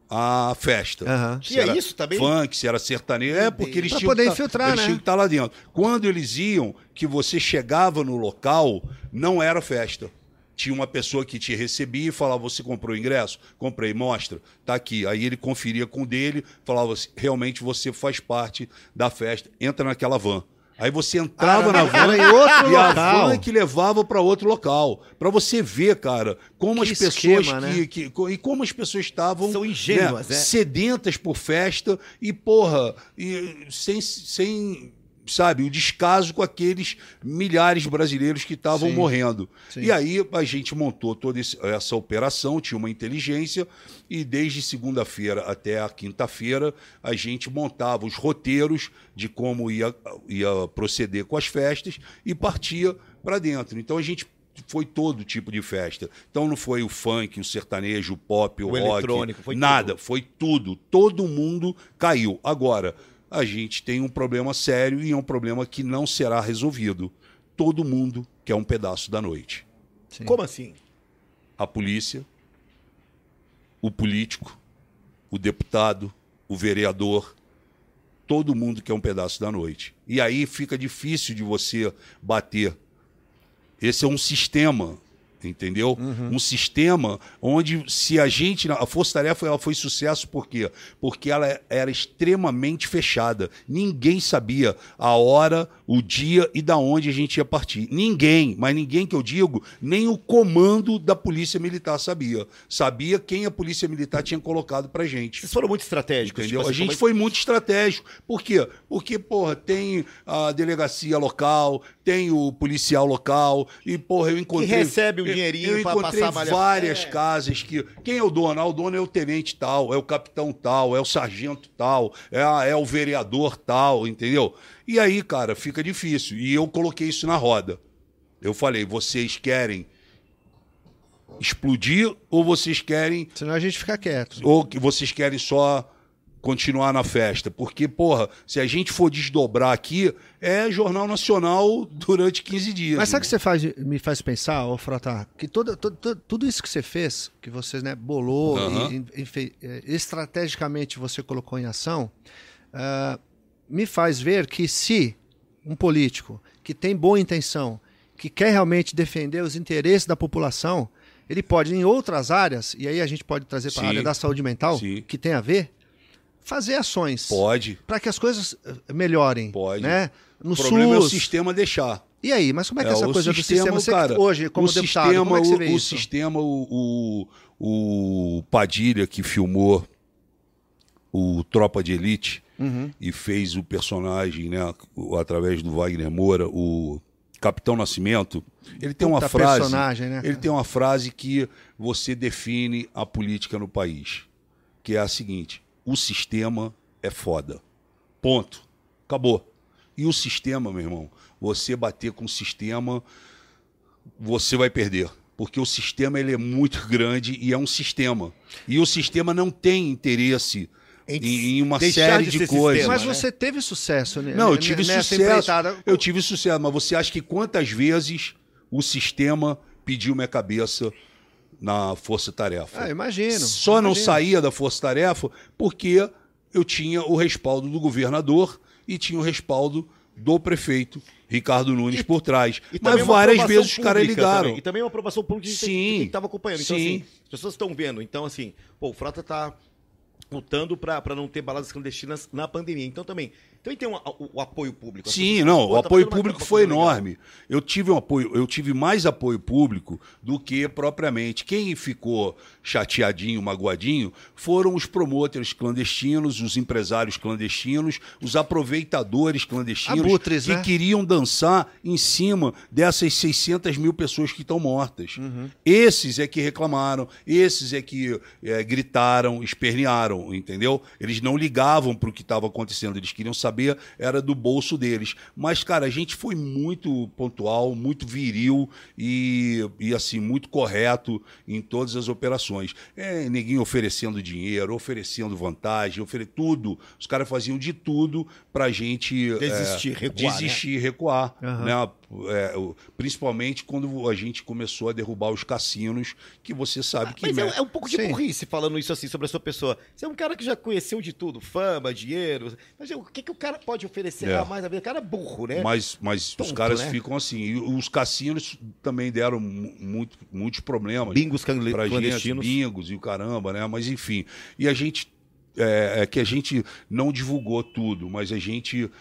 a festa. Aham. Se Tinha era isso também? Funk, se era sertanejo. É, porque eles Pra tinham poder que tá- infiltrar, eles né? tinham que estar lá dentro. Quando eles iam, que você chegava no local, não era festa. Tinha uma pessoa que te recebia e falava: Você comprou o ingresso? Comprei, mostra, tá aqui. Aí ele conferia com o dele, falava Realmente você faz parte da festa, entra naquela van. Aí você entrava Ah, na van e a van é que levava para outro local. Para você ver, cara, como Que as pessoas esquema, que, né? que- co- e como as pessoas estavam São ingênuas, né? sedentas por festa e, porra, e sem, sem, sabe, o descaso com aqueles milhares de brasileiros que estavam morrendo. Sim. E aí a gente montou toda essa operação, tinha uma inteligência, e desde segunda-feira até a quinta-feira a gente montava os roteiros de como ia, ia proceder com as festas e partia para dentro. Então a gente foi todo tipo de festa. Então não foi o funk, o sertanejo, o pop, o, O rock, eletrônico, foi nada, tudo. foi tudo. Todo mundo caiu. Agora, a gente tem um problema sério e é um problema que não será resolvido. Todo mundo quer um pedaço da noite. Sim. Como assim? A polícia, o político, o deputado, o vereador, todo mundo quer um pedaço da noite. E aí fica difícil de você bater. Esse é um sistema, entendeu? Um sistema onde se a gente, a Força Tarefa ela foi sucesso por quê? Porque ela era extremamente fechada. Ninguém sabia a hora, o dia e da onde a gente ia partir. Ninguém, mas ninguém que eu digo, nem o comando da Polícia Militar sabia. Sabia quem a Polícia Militar tinha colocado pra gente. Vocês foram muito estratégicos. Entendeu? tipo a assim, gente é- foi muito estratégico. Por quê? Porque, porra, tem a delegacia local, tem o policial local, e, porra, eu encontrei. recebe o dinheirinho encontrei passar a várias É. casas que. Quem é o dono? Ah, o dono é o tenente tal, é o capitão tal, é o sargento tal, é, a- é o vereador tal, entendeu? E aí, cara, fica difícil. E eu coloquei isso na roda. Eu falei, vocês querem explodir ou vocês querem Senão a gente fica quieto. ou que vocês querem só continuar na festa? Porque, porra, se a gente for desdobrar aqui, é Jornal Nacional durante 15 dias. Mas sabe o que você faz, me faz pensar, ô Frota? Que toda, todo- tudo isso que você fez, que você né, bolou Aham. e, e fe- eh, estrategicamente você colocou em ação, ah, me faz ver que se um político que tem boa intenção, que quer realmente defender os interesses da população, ele pode, em outras áreas, e aí a gente pode trazer para a área da saúde mental, Sim. que tem a ver, fazer ações Pode. para que as coisas eh, melhorem. Pode. Né? No o problema é o sistema deixar. e aí, mas como é que É, essa o coisa sistema, do sistema, você cara, hoje, como o deputado, sistema, como é que você o, vê o isso? sistema, o, o, o Padilha que filmou o Tropa de Elite Uhum. e fez o personagem, né, o- através do Wagner Moura, o Capitão Nascimento, ele tem uma Puta frase, personagem, né, ele tem uma frase que você define a política no país, que é a seguinte: o sistema é foda. Ponto. Acabou. E o sistema, meu irmão, você bater com o sistema, você vai perder. Porque o sistema ele é muito grande e é um sistema. E o sistema não tem interesse Em em, uma série de de, coisas. sistema, Mas né? você teve sucesso né, Não, eu né, tive nessa sucesso. empreitada. Eu tive sucesso, mas você acha que quantas vezes o sistema pediu minha cabeça na Força Tarefa? Ah, imagino. Só não imagino. saía da Força Tarefa porque eu tinha o respaldo do governador e tinha o respaldo do prefeito Ricardo Nunes por trás. E Mas várias vezes os caras ligaram. também. E também uma aprovação pública de Sim. estava acompanhando. Então, Sim. assim, as pessoas estão vendo. Então, assim, pô, o Frota tá lutando para não ter baladas clandestinas na pandemia. Então, também, também tem um- o, o apoio público. Sim, pessoas não, o tá apoio uma público foi legal. enorme. Eu tive um apoio, eu tive mais apoio público do que propriamente. Quem ficou chateadinho, magoadinho, foram os promotores clandestinos, os empresários clandestinos, os aproveitadores clandestinos Abutres, que né? queriam dançar em cima dessas 600 mil pessoas que estão mortas. Uhum. Esses é que reclamaram, esses é que é, gritaram, espernearam, entendeu? Eles não ligavam para o que estava acontecendo, eles queriam saber, era do bolso deles. Mas, cara, a gente foi muito pontual, muito viril e, e assim, muito correto em todas as operações. É, neguinho oferecendo dinheiro, oferecendo vantagem, ofere... tudo. Os caras faziam de tudo pra gente é, Desistir, recuar, né? desistir, recuar, Aham. né? É, principalmente quando a gente começou a derrubar os cassinos, que você sabe que Mas é, é um pouco de Sim. burrice falando isso assim sobre a sua pessoa. Você é um cara que já conheceu de tudo, fama, dinheiro. Mas o que, que o cara pode oferecer É. a mais a vida? O cara é burro, né? Mas, mas os Tonto, caras né? ficam assim. E os cassinos também deram mu- muito, muitos problemas Bingos clandestinos. pra gente, bingos e o caramba, né? Mas enfim. E a gente. É, é que a gente não divulgou tudo, mas a gente.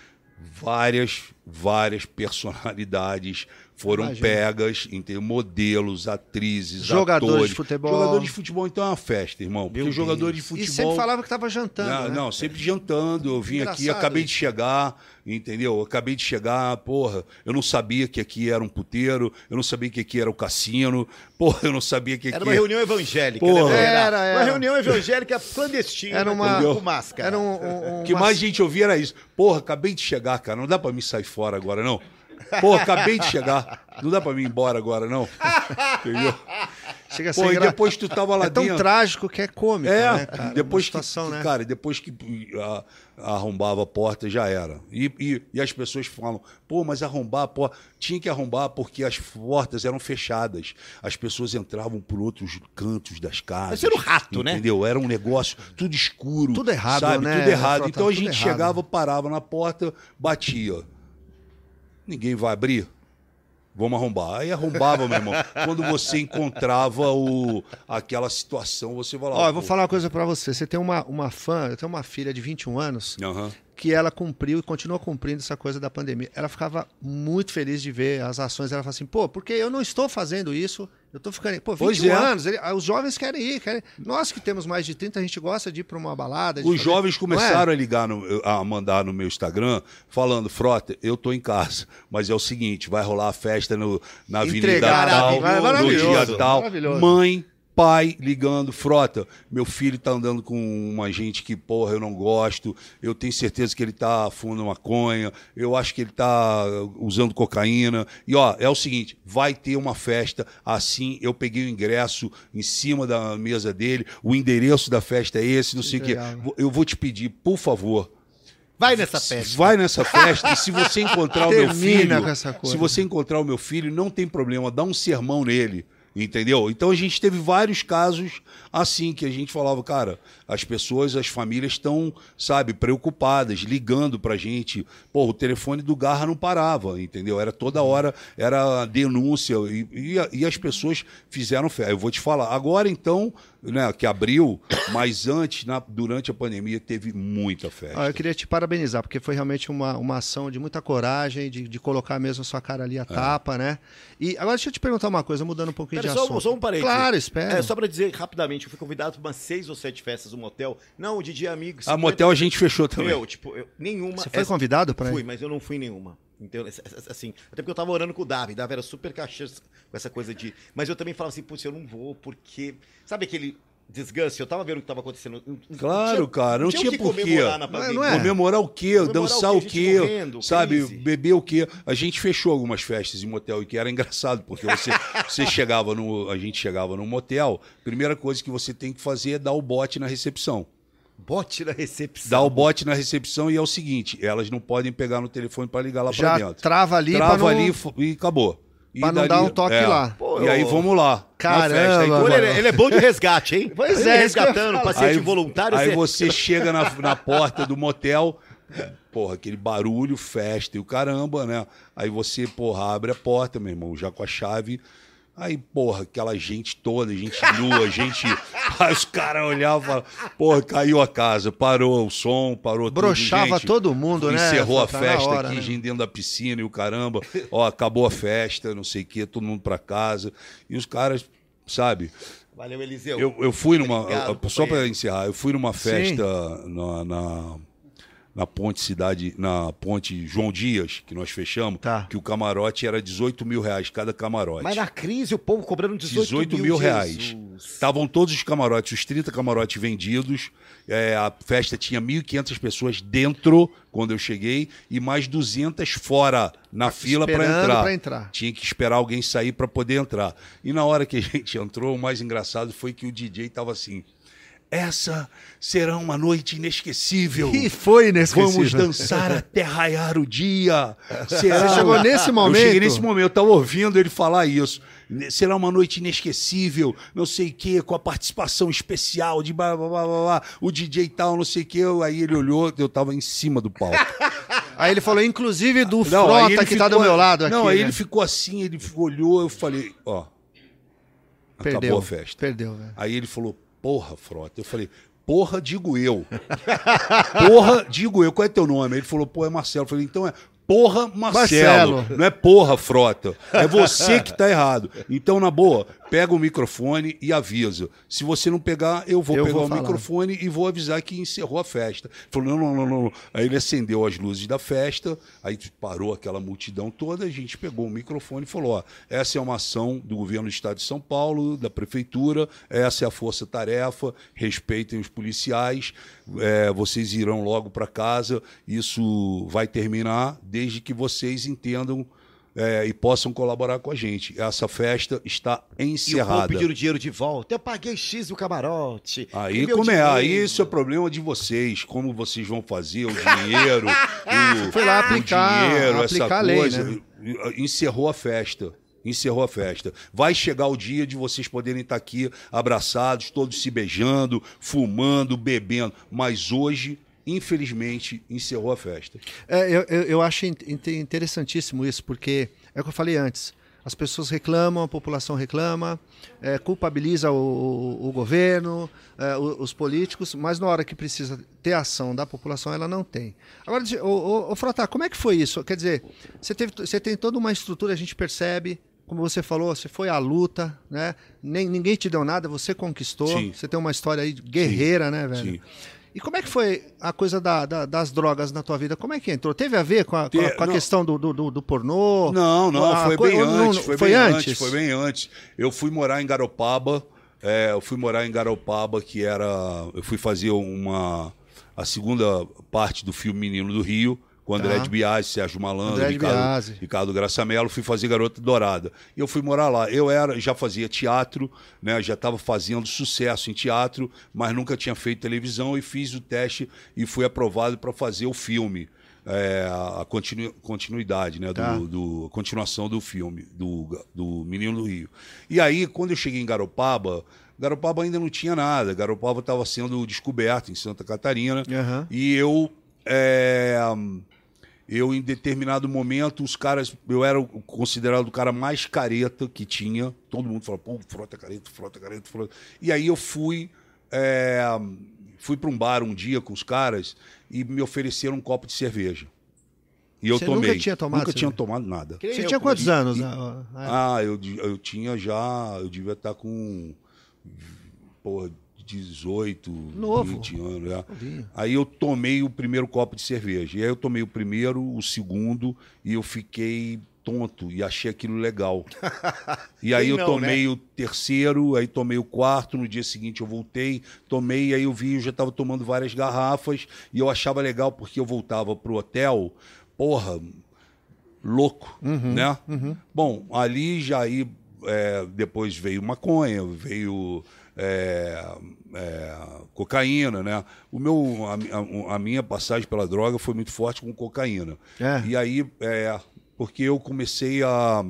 Várias, várias personalidades foram Imagino. pegas, entendeu? modelos, atrizes, Jogadores atores. de futebol. Jogadores de futebol, então é uma festa, irmão. Porque os jogadores de futebol. E sempre falava que estava jantando. Não, né? não, sempre jantando. Eu vim aqui, Engraçado acabei de isso. chegar, entendeu? Eu acabei de chegar, porra. Eu não sabia que aqui era um puteiro, eu não sabia que aqui era o cassino, porra, eu não sabia que aqui Era uma reunião evangélica, Porra. né? Era, Uma era. reunião evangélica clandestina, Era uma- com máscara. Era um, um, O que uma- mais gente ouvia era isso. Porra, acabei de chegar, cara. Não dá pra me sair fora agora, não. Porra, acabei de chegar. Não dá pra mim ir embora agora, não. Entendeu? Chega a Pô, e depois tu tava lá É tão dentro. trágico que é cômico, É, né, cara? depois Uma situação, que, né? cara, depois que a- arrombava a porta já era. E, e, e as pessoas falam, pô, mas arrombar a porta tinha que arrombar porque as portas eram fechadas. As pessoas entravam por outros cantos das casas. Mas era o rato, né? Entendeu? Era um negócio tudo escuro. Tudo errado, sabe? né, Tudo errado. Frota? Então a Tudo gente errado. chegava, parava na porta, batia. Ninguém vai abrir. Vamos arrombar. Aí arrombava, meu irmão. Quando você encontrava o, aquela situação, você lá. Ó, eu vou falar uma coisa pra você. Você tem uma, uma fã, eu tenho uma filha de 21 anos Aham. Que ela cumpriu e continua cumprindo essa coisa da pandemia. Ela ficava muito feliz de ver as ações. Ela fala assim, pô, porque eu não estou fazendo isso, eu tô ficando. Pô, 21 Pois é. anos, ele- os jovens querem ir. Querem... Nós que temos mais de 30, a gente gosta de ir pra uma balada. Os fazer- jovens é? começaram a ligar, no- a mandar no meu Instagram, falando, Frota, eu tô em casa, mas é o seguinte, vai rolar a festa no, na Avenida Entregar, tal, maravilhoso, no dia tal. Mãe, pai ligando, frota, meu filho tá andando com uma gente que, porra, eu não gosto, eu tenho certeza que ele tá fumando maconha, eu acho que ele tá usando cocaína. E ó, é o seguinte, vai ter uma festa, assim, eu peguei o ingresso em cima da mesa dele, o endereço da festa é esse, não sei o quê. Eu vou te pedir, por favor, Vai nessa festa. Vai nessa festa e se você encontrar o meu filho, se você encontrar o meu filho, não tem problema, dá um sermão nele. Entendeu? Então a gente teve vários casos assim que a gente falava, cara, as pessoas, as famílias estão, sabe, preocupadas, ligando pra gente. Pô, o telefone do Garra não parava, entendeu? Era toda hora, era denúncia e, e, e as pessoas fizeram fé. Eu vou te falar. Agora então, né, que abriu, mas antes, na, durante a pandemia, teve muita festa. Ah, eu queria te parabenizar, porque foi realmente uma, uma ação de muita coragem, de, de colocar mesmo a sua cara ali a tapa, né? E agora deixa eu te perguntar uma coisa, mudando um pouquinho Pera, de só, assunto. só um parênteses. Claro, espera. É, só pra dizer rapidamente, eu fui convidado para umas seis ou sete festas no motel. Não, de dia amigo. A 50 motel a gente fechou também. Meu, tipo, eu- nenhuma. Você foi essa- convidado para Fui, mas eu não fui em nenhuma. Essa- Assim, até porque eu tava orando com o Davi. Davi era super caixas com essa coisa de. Mas eu também falava assim, putz, eu não vou, porque. Sabe aquele desgaste? Eu tava vendo o que tava acontecendo. Não Claro, tinha- cara, não tinha o que por quê. comemorar na Não é- não é? Comemorar o quê? Comemorar Dançar o o quê? quê? Gente morrendo, sabe? crise. Beber o quê? A gente fechou algumas festas em motel e que era engraçado, porque você, você chegava no. A gente chegava num motel, primeira coisa que você tem que fazer é dar o bote na recepção. Bote na recepção. Dá o bote na recepção e é o seguinte: elas não podem pegar no telefone para ligar lá Já pra dentro. trava ali Trava não- ali e acabou. E Pra não dar um toque lá. Pô, e aí vamos lá. Caramba, festa. Aí, Olha, ele, ele é bom de resgate, hein? Pois Ele é, resgatando, paciente Aí- voluntário. Aí você- você chega na, na porta do motel, porra, aquele barulho, festa e o caramba, né? Aí você, porra, abre a porta, meu irmão, já com a chave. Aí, porra, aquela gente toda, gente nua, gente. Aí os caras olhavam e falavam, porra, caiu a casa, parou o som, parou tudo. Broxava todo mundo, né? Encerrou a Tá festa hora, aqui, né? gente dentro da piscina e o caramba. Ó, acabou a festa, não sei o quê, todo mundo pra casa. E os caras, sabe? Valeu, Eliseu. Eu, eu fui numa. Obrigado, só para encerrar, eu fui numa festa na, na, na ponte cidade, na ponte João Dias, que nós fechamos, Tá. que o camarote era 18 mil reais cada camarote. Mas na crise o povo cobrando 18, 18 mil reais. Jesus. Estavam todos os camarotes, os 30 camarotes vendidos. é, a festa tinha 1.500 pessoas dentro quando eu cheguei e mais 200 fora na fila para entrar. entrar. Tinha que esperar alguém sair para poder entrar. E na hora que a gente entrou, o mais engraçado foi que o DJ tava assim: essa será uma noite inesquecível. E foi inesquecível. Vamos dançar até raiar o dia. Será... Você chegou nesse momento? Eu cheguei nesse momento, eu estava ouvindo ele falar isso. Será uma noite inesquecível, não sei o quê, com a participação especial de blá, blá, blá, blá, blá, o DJ tal, não sei o quê. Aí ele olhou, eu estava em cima do palco. Aí ele falou, inclusive, do Não, Frota que tá ficou- do meu lado aqui. Não, aí né? ele ficou assim, ele olhou, eu falei, ó, Perdeu. acabou a festa. Perdeu, velho. Aí ele falou, porra, Frota. Eu falei, porra, digo eu. porra, digo eu. Qual é teu nome? Ele falou, pô, é Marcelo. Eu falei, então é porra, Marcelo. Marcelo. Não é porra, Frota. É você que tá errado. Então, na boa, pega o microfone e avisa. Se você não pegar, eu vou Eu pegar vou o falar. microfone e vou avisar que encerrou a festa. Ele falou, não, não, não, não. Aí ele acendeu as luzes da festa, aí parou aquela multidão toda, a gente pegou o microfone e falou, ó, essa é uma ação do governo do estado de São Paulo, da prefeitura, essa é a força-tarefa, respeitem os policiais, é, vocês irão logo para casa, isso vai terminar desde que vocês entendam é, e possam colaborar com a gente. Essa festa está E o povo encerrada. pediram dinheiro de volta. Eu paguei X o camarote. Aí E como é? Aí isso é problema de vocês, como vocês vão fazer o dinheiro, o, Foi lá o aplicar- dinheiro, aplicar essa a lei, coisa. né? Encerrou a festa. Encerrou a festa. Vai chegar o dia de vocês poderem estar aqui abraçados, todos se beijando, fumando, bebendo. Mas hoje, infelizmente, encerrou a festa. É, eu, eu, acho in- in- interessantíssimo isso, porque é o que eu falei antes. As pessoas reclamam, a população reclama, é, culpabiliza o, o- o governo, é, o- os políticos, mas na hora que precisa ter ação da população, ela não tem. Agora, ô, ô, ô, Frota, como é que foi isso? Quer dizer, você, teve, você tem toda uma estrutura, a gente percebe, como você falou, você foi à luta, né? Nem, ninguém te deu nada, você conquistou. Sim. Você tem uma história aí guerreira, né, velho? Sim. E como é que foi a coisa da- da- das drogas na tua vida? Como é que entrou? Teve a ver com a, com a- com a questão do, do, do- pornô? Não, não, A foi coi- bem ou não- antes. Foi, foi bem antes? Foi bem antes. Eu fui morar em Garopaba É, eu fui morar em Garopaba, que era. Eu fui fazer uma. A segunda parte do filme Menino do Rio, com André Tá. de Biasi, Sérgio Malandro, André Ricardo. Ricardo Graça Mello, fui fazer Garota Dourada. E eu fui morar lá. Eu era, já fazia teatro, né? Já estava fazendo sucesso em teatro, mas nunca tinha feito televisão e fiz o teste e fui aprovado para fazer o filme. É, a continu- continuidade, né? Tá. Do, do- a continuação do filme, do, do Menino do Rio. E aí, quando eu cheguei em Garopaba, Garopaba ainda não tinha nada. Garopaba estava sendo descoberto em Santa Catarina. Aham. E eu, é, eu, em determinado momento, os caras, eu era o- considerado o cara mais careta que tinha. Todo mundo falava, pô, frota careta, frota careta, frota. E aí eu fui, é, fui para um bar um dia com os caras e me ofereceram um copo de cerveja. E eu Você tomei. nunca tinha tomado Nunca tinha cerveja? tomado nada. Você eu, tinha quantos eu- anos? e- né? Ah, eu, di- eu tinha já. Eu devia estar com. Porra, 18, Novo. 20 anos. é. Novinho. Aí eu tomei o primeiro copo de cerveja. E aí eu tomei o primeiro, o segundo, e eu fiquei tonto e achei aquilo legal. E aí Quem eu não, tomei o terceiro, aí tomei o quarto, no dia seguinte eu voltei, tomei, aí eu vi, eu já estava tomando várias garrafas, e eu achava legal porque eu voltava pro hotel, porra, louco, né? Bom, ali já aí é, depois veio maconha, veio é, é, cocaína, né? O meu, a, a minha passagem pela droga foi muito forte com cocaína. É. E aí, é, porque eu comecei a,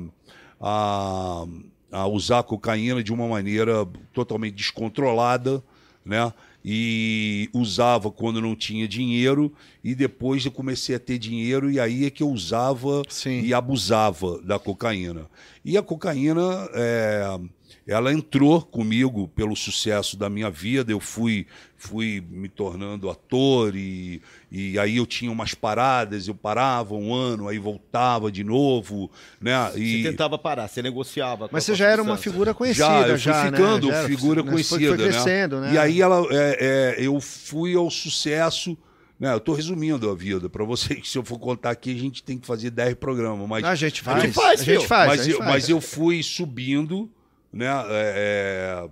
a, a usar cocaína de uma maneira totalmente descontrolada, né? E usava quando não tinha dinheiro, e depois eu comecei a ter dinheiro, e aí é que eu usava Sim. e abusava da cocaína. E a cocaína, é, ela entrou comigo pelo sucesso da minha vida. Eu fui, fui me tornando ator e, e aí eu tinha umas paradas. Eu parava um ano, aí voltava de novo, né? Você E tentava parar, você negociava. com Mas a você já era uma figura conhecida, já, eu fui já, né? ficando Já era- figura né? conhecida, Foi, foi né? crescendo, né? E aí ela, é, é, eu fui ao sucesso. Né, eu estou resumindo a vida. Para vocês, se eu for contar aqui, a gente tem que fazer 10 programas. Mas a gente faz. gente faz, a gente faz. mas, a gente eu, faz. mas eu fui subindo, né? é, é,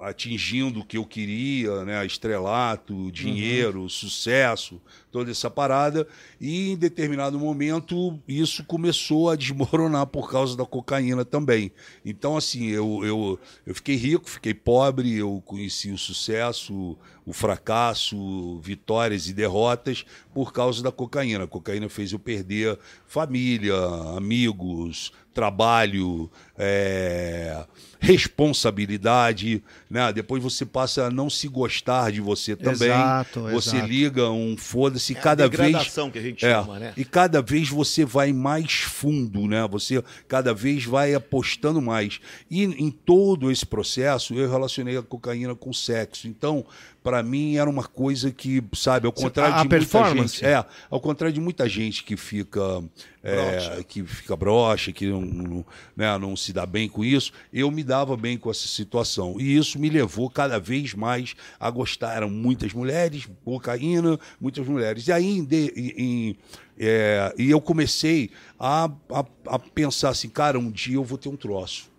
atingindo o que eu queria, né? Estrelato, dinheiro, sucesso, toda essa parada. E em determinado momento isso começou a desmoronar por causa da cocaína também. Então, assim, eu, eu, eu fiquei rico, fiquei pobre, eu conheci o sucesso, o fracasso, vitórias e derrotas por causa da cocaína. A cocaína fez eu perder família, amigos, trabalho, é, responsabilidade, né? Depois você passa a não se gostar de você também. Exato, você exato. liga um foda-se É a cada vez degradação que a gente é, chama, né? e cada vez você vai mais fundo, né? Você cada vez vai apostando mais. E em todo esse processo, eu relacionei a cocaína com sexo. Então, para mim era uma coisa que, sabe, ao contrário a de muita performance? É, ao contrário de muita gente que fica é, que fica broxa, que não, não, né, não se dá bem com isso, eu me dava bem com essa situação. E isso me levou cada vez mais a gostar. Eram muitas mulheres, cocaína, muitas mulheres. E aí, em em- é, e eu comecei a, a, a pensar assim, cara, um dia eu vou ter um troço.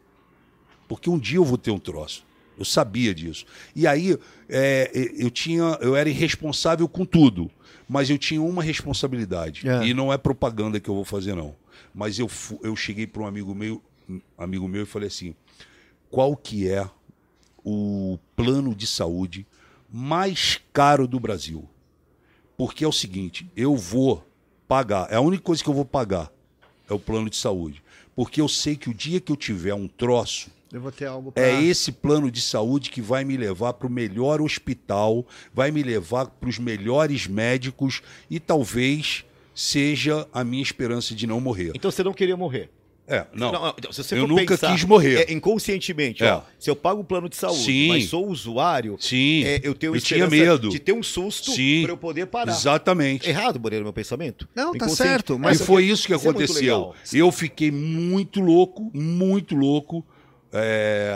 Porque um dia eu vou ter um troço. Eu sabia disso. E aí é, eu tinha, eu era irresponsável com tudo, mas eu tinha uma responsabilidade. É. E não é propaganda que eu vou fazer não. Mas eu, eu cheguei para um amigo meu, amigo meu e falei assim: qual que é o plano de saúde mais caro do Brasil? Porque é o seguinte, eu vou pagar, é a única coisa que eu vou pagar é o plano de saúde. Porque eu sei que o dia que eu tiver um troço, Eu vou ter algo pra... é esse plano de saúde que vai me levar para o melhor hospital, vai me levar para os melhores médicos e talvez seja a minha esperança de não morrer. Então você não queria morrer. É, não. Não, então, se você eu nunca pensar, quis morrer. é, inconscientemente, É. ó, se eu pago o plano de saúde, Sim. mas sou usuário, Sim. é, eu tenho eu tinha esperança medo. de ter um susto para eu poder parar. Exatamente. Errado, Moreira, meu pensamento? Não, tá certo, mas- e foi isso que é muito aconteceu. eu fiquei muito louco, muito louco, É,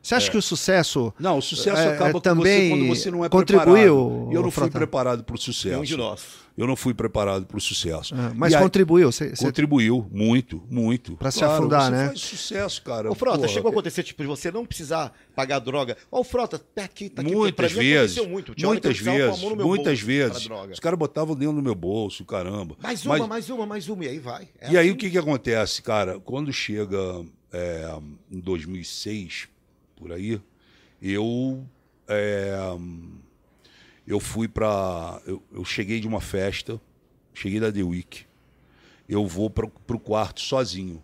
Você acha que o sucesso Não, o sucesso É, acaba é, com também você quando você não é contribuiu, preparado. Eu não fui Frota? preparado para o sucesso. Nenhum de nós. Eu não fui preparado para o sucesso. Ah, mas E aí- contribuiu? Você, você- Contribuiu muito, muito. Pra se afundar, você né? faz sucesso, cara. Ô, Frota, Porra, chegou a acontecer, tipo, de você não precisar pagar droga. Ó, o Frota, tá aqui, tá aqui. Muitas Pra mim vezes. aconteceu muito. Muitas vezes. mão no meu Muitas vezes. Os caras botavam dentro do meu bolso, caramba. Mais uma, Mas- mais uma, mais uma, e aí vai. É E aí assim. o que, que acontece, cara? Quando chega é, em 2006, por aí, eu é, eu fui pra. Eu, eu cheguei de uma festa, cheguei da The Week. Eu vou pro, pro quarto sozinho.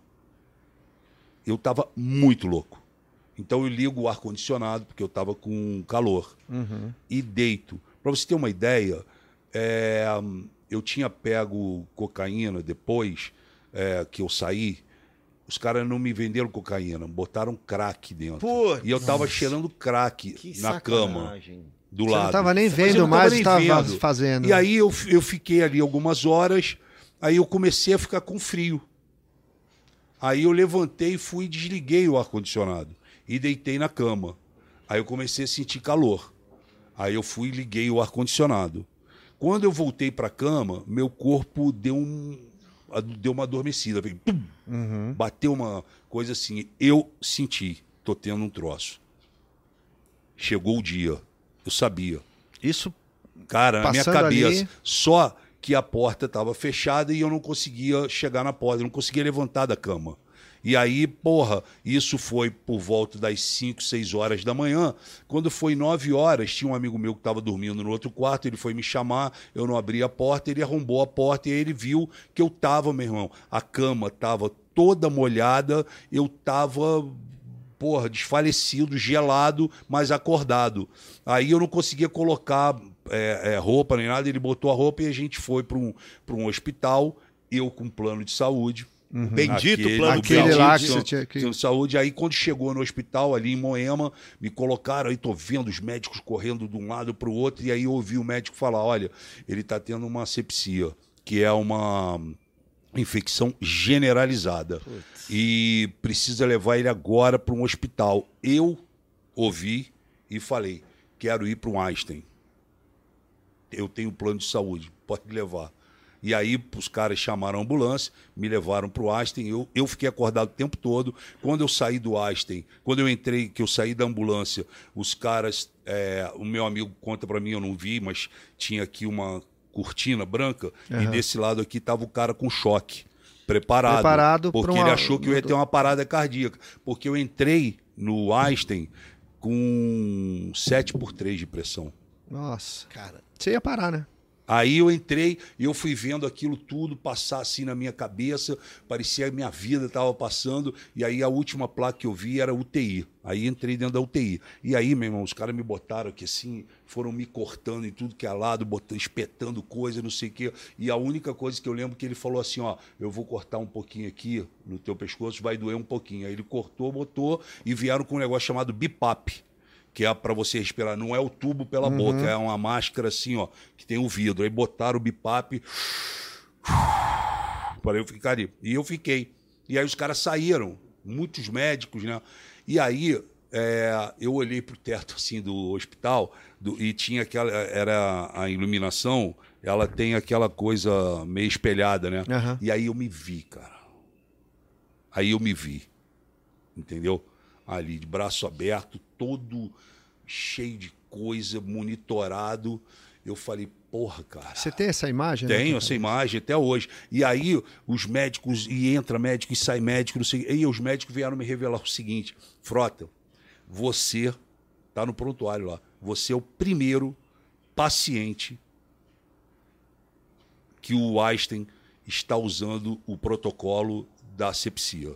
Eu tava muito louco. Então eu ligo o ar-condicionado, porque eu tava com calor. E deito. Pra você ter uma ideia, é, eu tinha pego cocaína depois é, que eu saí. Os caras não me venderam cocaína, botaram crack dentro. Putz. e eu tava cheirando crack Que na cama, do você lado. não estava nem vendo tava mais o que estava vendo. fazendo. E aí eu, eu fiquei ali algumas horas, aí eu comecei a ficar com frio. Aí eu levantei e fui e desliguei o ar-condicionado e deitei na cama. Aí eu comecei a sentir calor. Aí eu fui e liguei o ar-condicionado. Quando eu voltei para a cama, meu corpo deu, um, deu uma adormecida. Veio, pum, Bateu uma coisa assim. Eu senti, tô tendo um troço. Chegou o dia. Eu sabia. Isso Cara, na minha cabeça. ali- Só que a porta estava fechada e eu não conseguia chegar na porta, eu não conseguia levantar da cama. E aí, porra, isso foi por volta das 5, 6 horas da manhã. Quando foi 9 horas, tinha um amigo meu que estava dormindo no outro quarto, ele foi me chamar, eu não abri a porta, ele arrombou a porta e ele viu que eu tava, meu irmão, a cama tava toda molhada, eu tava porra, desfalecido, gelado, mas acordado. Aí eu não conseguia colocar é, é, roupa nem nada, ele botou a roupa e a gente foi para um, um hospital, eu com plano de saúde. Bendito Aquele- plano Aquele de lá saúde. que você tinha que- saúde. Aí quando chegou no hospital ali em Moema, me colocaram, aí tô vendo os médicos correndo de um lado para o outro, e aí eu ouvi o médico falar, olha, ele está tendo uma sepsia, que é uma infecção generalizada. E precisa levar ele agora para um hospital. Eu ouvi e falei: quero ir para um Einstein. Eu tenho plano de saúde, pode levar. E aí os caras chamaram a ambulância, me levaram para o Einstein. Eu, eu fiquei acordado o tempo todo. Quando eu saí do Einstein, quando eu entrei, que eu saí da ambulância, os caras, é, o meu amigo conta para mim, eu não vi, mas tinha aqui uma cortina branca e desse lado aqui tava o cara com choque. Preparado, Preparado porque pra ele uma- achou que eu ia ter uma parada cardíaca. Porque eu entrei no Einstein com 7 por 3 de pressão. Nossa. Cara, Você ia parar, né? Aí eu entrei e eu fui vendo aquilo tudo passar assim na minha cabeça, parecia que minha vida estava passando, e aí a última placa que eu vi era UTI. Aí entrei dentro da UTI. E aí, meu irmão, os caras me botaram aqui assim, foram me cortando em tudo que é lado, botando, espetando coisa, não sei o quê. E a única coisa que eu lembro que ele falou assim, ó, eu vou cortar um pouquinho aqui no teu pescoço, vai doer um pouquinho. Aí ele cortou, botou e vieram com um negócio chamado BIPAP que é para você respirar, não é o tubo pela boca, é uma máscara assim, ó, que tem o vidro. Aí botaram o bipap para eu ficar ali. E eu fiquei. E aí os caras saíram, muitos médicos, né? E aí é, eu olhei pro teto assim do hospital do- e tinha aquela era a iluminação, ela tem aquela coisa meio espelhada, né? Aham. E aí eu me vi, cara. Aí eu me vi entendeu? Ali, de braço aberto, todo cheio de coisa, monitorado. Eu falei, porra, cara. Você tem essa imagem? né, Tenho cara? essa imagem até hoje. E aí, os médicos, e entra médico e sai médico, não sei. E aí, os médicos vieram me revelar o seguinte: Frota, você tá no prontuário lá. Você é o primeiro paciente que o Einstein está usando o protocolo da asepsia.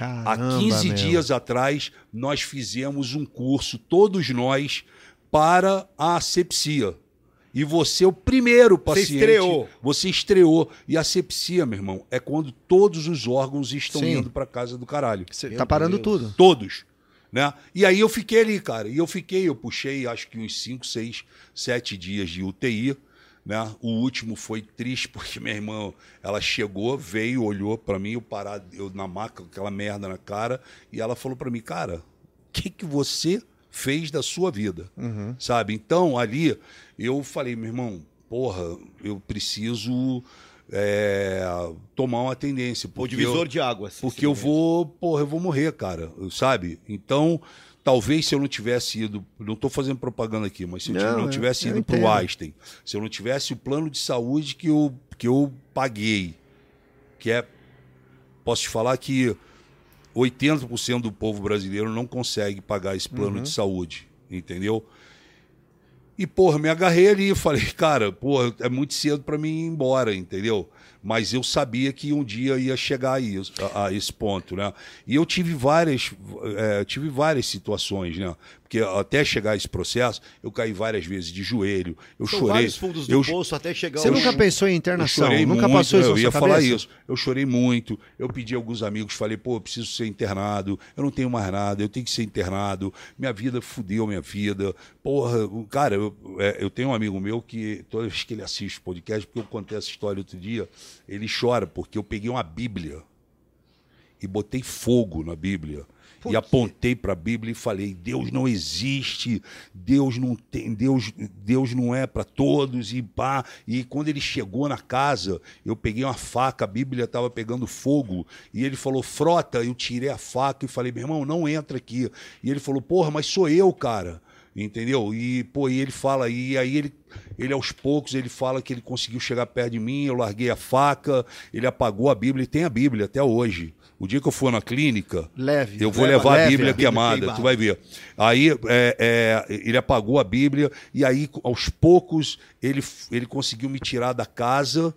Caramba, Há 15 meu. dias atrás, nós fizemos um curso, todos nós, para a asepsia. E você é o primeiro paciente. estreou. Você estreou. E a asepsia, meu irmão, é quando todos os órgãos estão Sim. indo para casa do caralho. Você Meu tá parando Deus. tudo. Todos. Né? E aí eu fiquei ali, cara. E eu fiquei, eu puxei acho que uns 5, 6, 7 dias de UTI. Né? O último foi triste porque minha irmã, ela chegou, veio, olhou para mim, eu parado, eu na maca, com aquela merda na cara, e ela falou para mim, cara, o que que você fez da sua vida? Sabe? Então, ali, eu falei, meu irmão, porra, eu preciso é, tomar uma tendência. O divisor eu- de águas. porque eu vou, porra, eu vou morrer, cara, sabe? Então, talvez se eu não tivesse ido, não estou fazendo propaganda aqui, mas se eu Não, não tivesse ido para o Einstein, se eu não tivesse o plano de saúde que eu, que eu paguei, que é, posso te falar que 80% do povo brasileiro não consegue pagar esse plano Uhum. de saúde, entendeu? E, porra, me agarrei ali e falei, cara, porra, é muito cedo para mim ir embora, entendeu? Mas eu sabia que um dia ia chegar a, isso, a, a esse ponto, né? E eu tive várias, é, tive várias situações, né? Porque até chegar a esse processo, eu caí várias vezes de joelho, eu São chorei. vários fundos do eu, poço até chegar Você ao- nunca pensou em eu internação? chorei Nunca muito, passou isso eu ia falar isso. Eu chorei muito. Eu pedi a alguns amigos, falei, pô, eu preciso ser internado. Eu não tenho mais nada, eu tenho que ser internado. Minha vida fudeu minha vida. Porra, cara, eu, é, eu tenho um amigo meu que toda vez que ele assiste o podcast, porque eu contei essa história outro dia, ele chora porque eu peguei uma Bíblia e botei fogo na Bíblia. E apontei para a Bíblia e falei: Deus não existe, Deus não tem, Deus, Deus não é para todos e pá. E quando ele chegou na casa, eu peguei uma faca, a Bíblia estava pegando fogo e ele falou: Frota, eu tirei a faca e falei: Meu irmão, não entra aqui. E ele falou: Porra, mas sou eu, cara. Entendeu? E, pô, e ele fala, e aí ele, ele aos poucos, ele fala que ele conseguiu chegar perto de mim, eu larguei a faca, ele apagou a Bíblia, e tem a Bíblia até hoje. O dia que eu for na clínica, Leve. eu vou Leva, levar a leve Bíblia a Bíblia queimada, queimada. tu vai ver. Aí é, é, ele apagou a Bíblia, e aí, aos poucos, ele, ele conseguiu me tirar da casa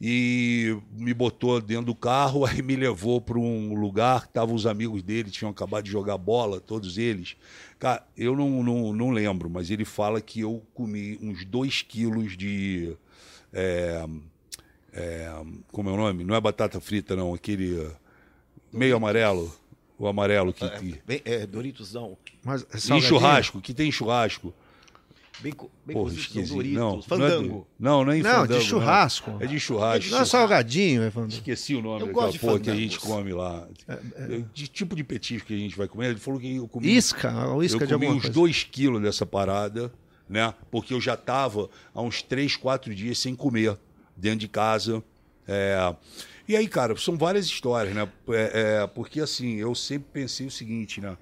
e me botou dentro do carro, aí me levou para um lugar, estavam os amigos dele, tinham acabado de jogar bola, todos eles. Cara, eu não, não, não lembro, mas ele fala que eu comi uns dois quilos de. é, é, como é o nome? Não é batata frita, não, aquele meio amarelo. O amarelo que. que Bem, é, Doritos não. Mas, é em salgadinho? churrasco, que tem churrasco. Bem, bem Porra, esqueci. Doritos. Não, não, é, Fandango. não, não é em Não, fandango, de churrasco. É de churrasco. Não é salgadinho, Evandro? Esqueci o nome Eu daquela gosto de porra que a gente come lá. É, De tipo de petisco que a gente vai comer. Ele falou que eu comi, Isca, isca eu de comi uns coisa. dois quilos dessa parada, né? Porque eu já tava há uns três, quatro dias sem comer dentro de casa. É, E aí, cara, são várias histórias, né? É, é, porque assim, eu sempre pensei o seguinte, né?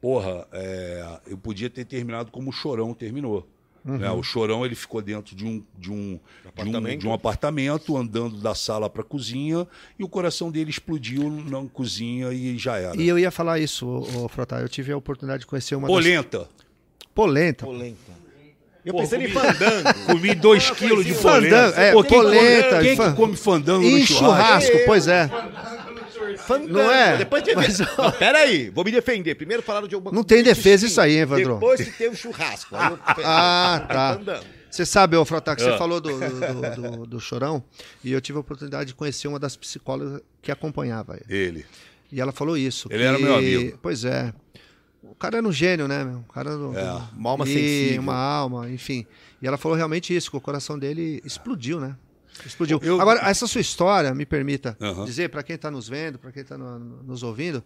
Porra, é, eu podia ter terminado como o Chorão terminou. né? O Chorão ele ficou dentro de um, de um, de um, Apartamento. de um apartamento, andando da sala para a cozinha, e o coração dele explodiu na cozinha e já era. E eu ia falar isso, ô, ô, Frota. Eu tive a oportunidade de conhecer uma Polenta. das... Polenta. Polenta. Eu Pô, pensei em comi- fandango. Comi dois quilos de Fandango, polenta. é, Pô, quem, polenta, come- quem fan- que come fandango no Em churrasco? churrasco, pois é. Fandango. Não é? Depois de... Mas- Não, pera aí, vou me defender. Primeiro falaram de alguma Não tem defesa isso aí, hein, Evandro? Depois que tem o churrasco. Aí eu... Ah, tá. Fandango. Você sabe, ô Frota, que você Ah. falou do, do, do- do Chorão, e eu tive a oportunidade de conhecer uma das psicólogas que acompanhava ele. Ele. E ela falou isso. Ele que- era meu amigo. Pois é. O cara era um gênio, né, meu? O cara do, É, uma alma e sensível. Uma alma, enfim. E ela falou realmente isso, que o coração dele explodiu, né? Explodiu. Eu- Agora, essa sua história, me permita Aham. dizer para quem está nos vendo, para quem está nos ouvindo,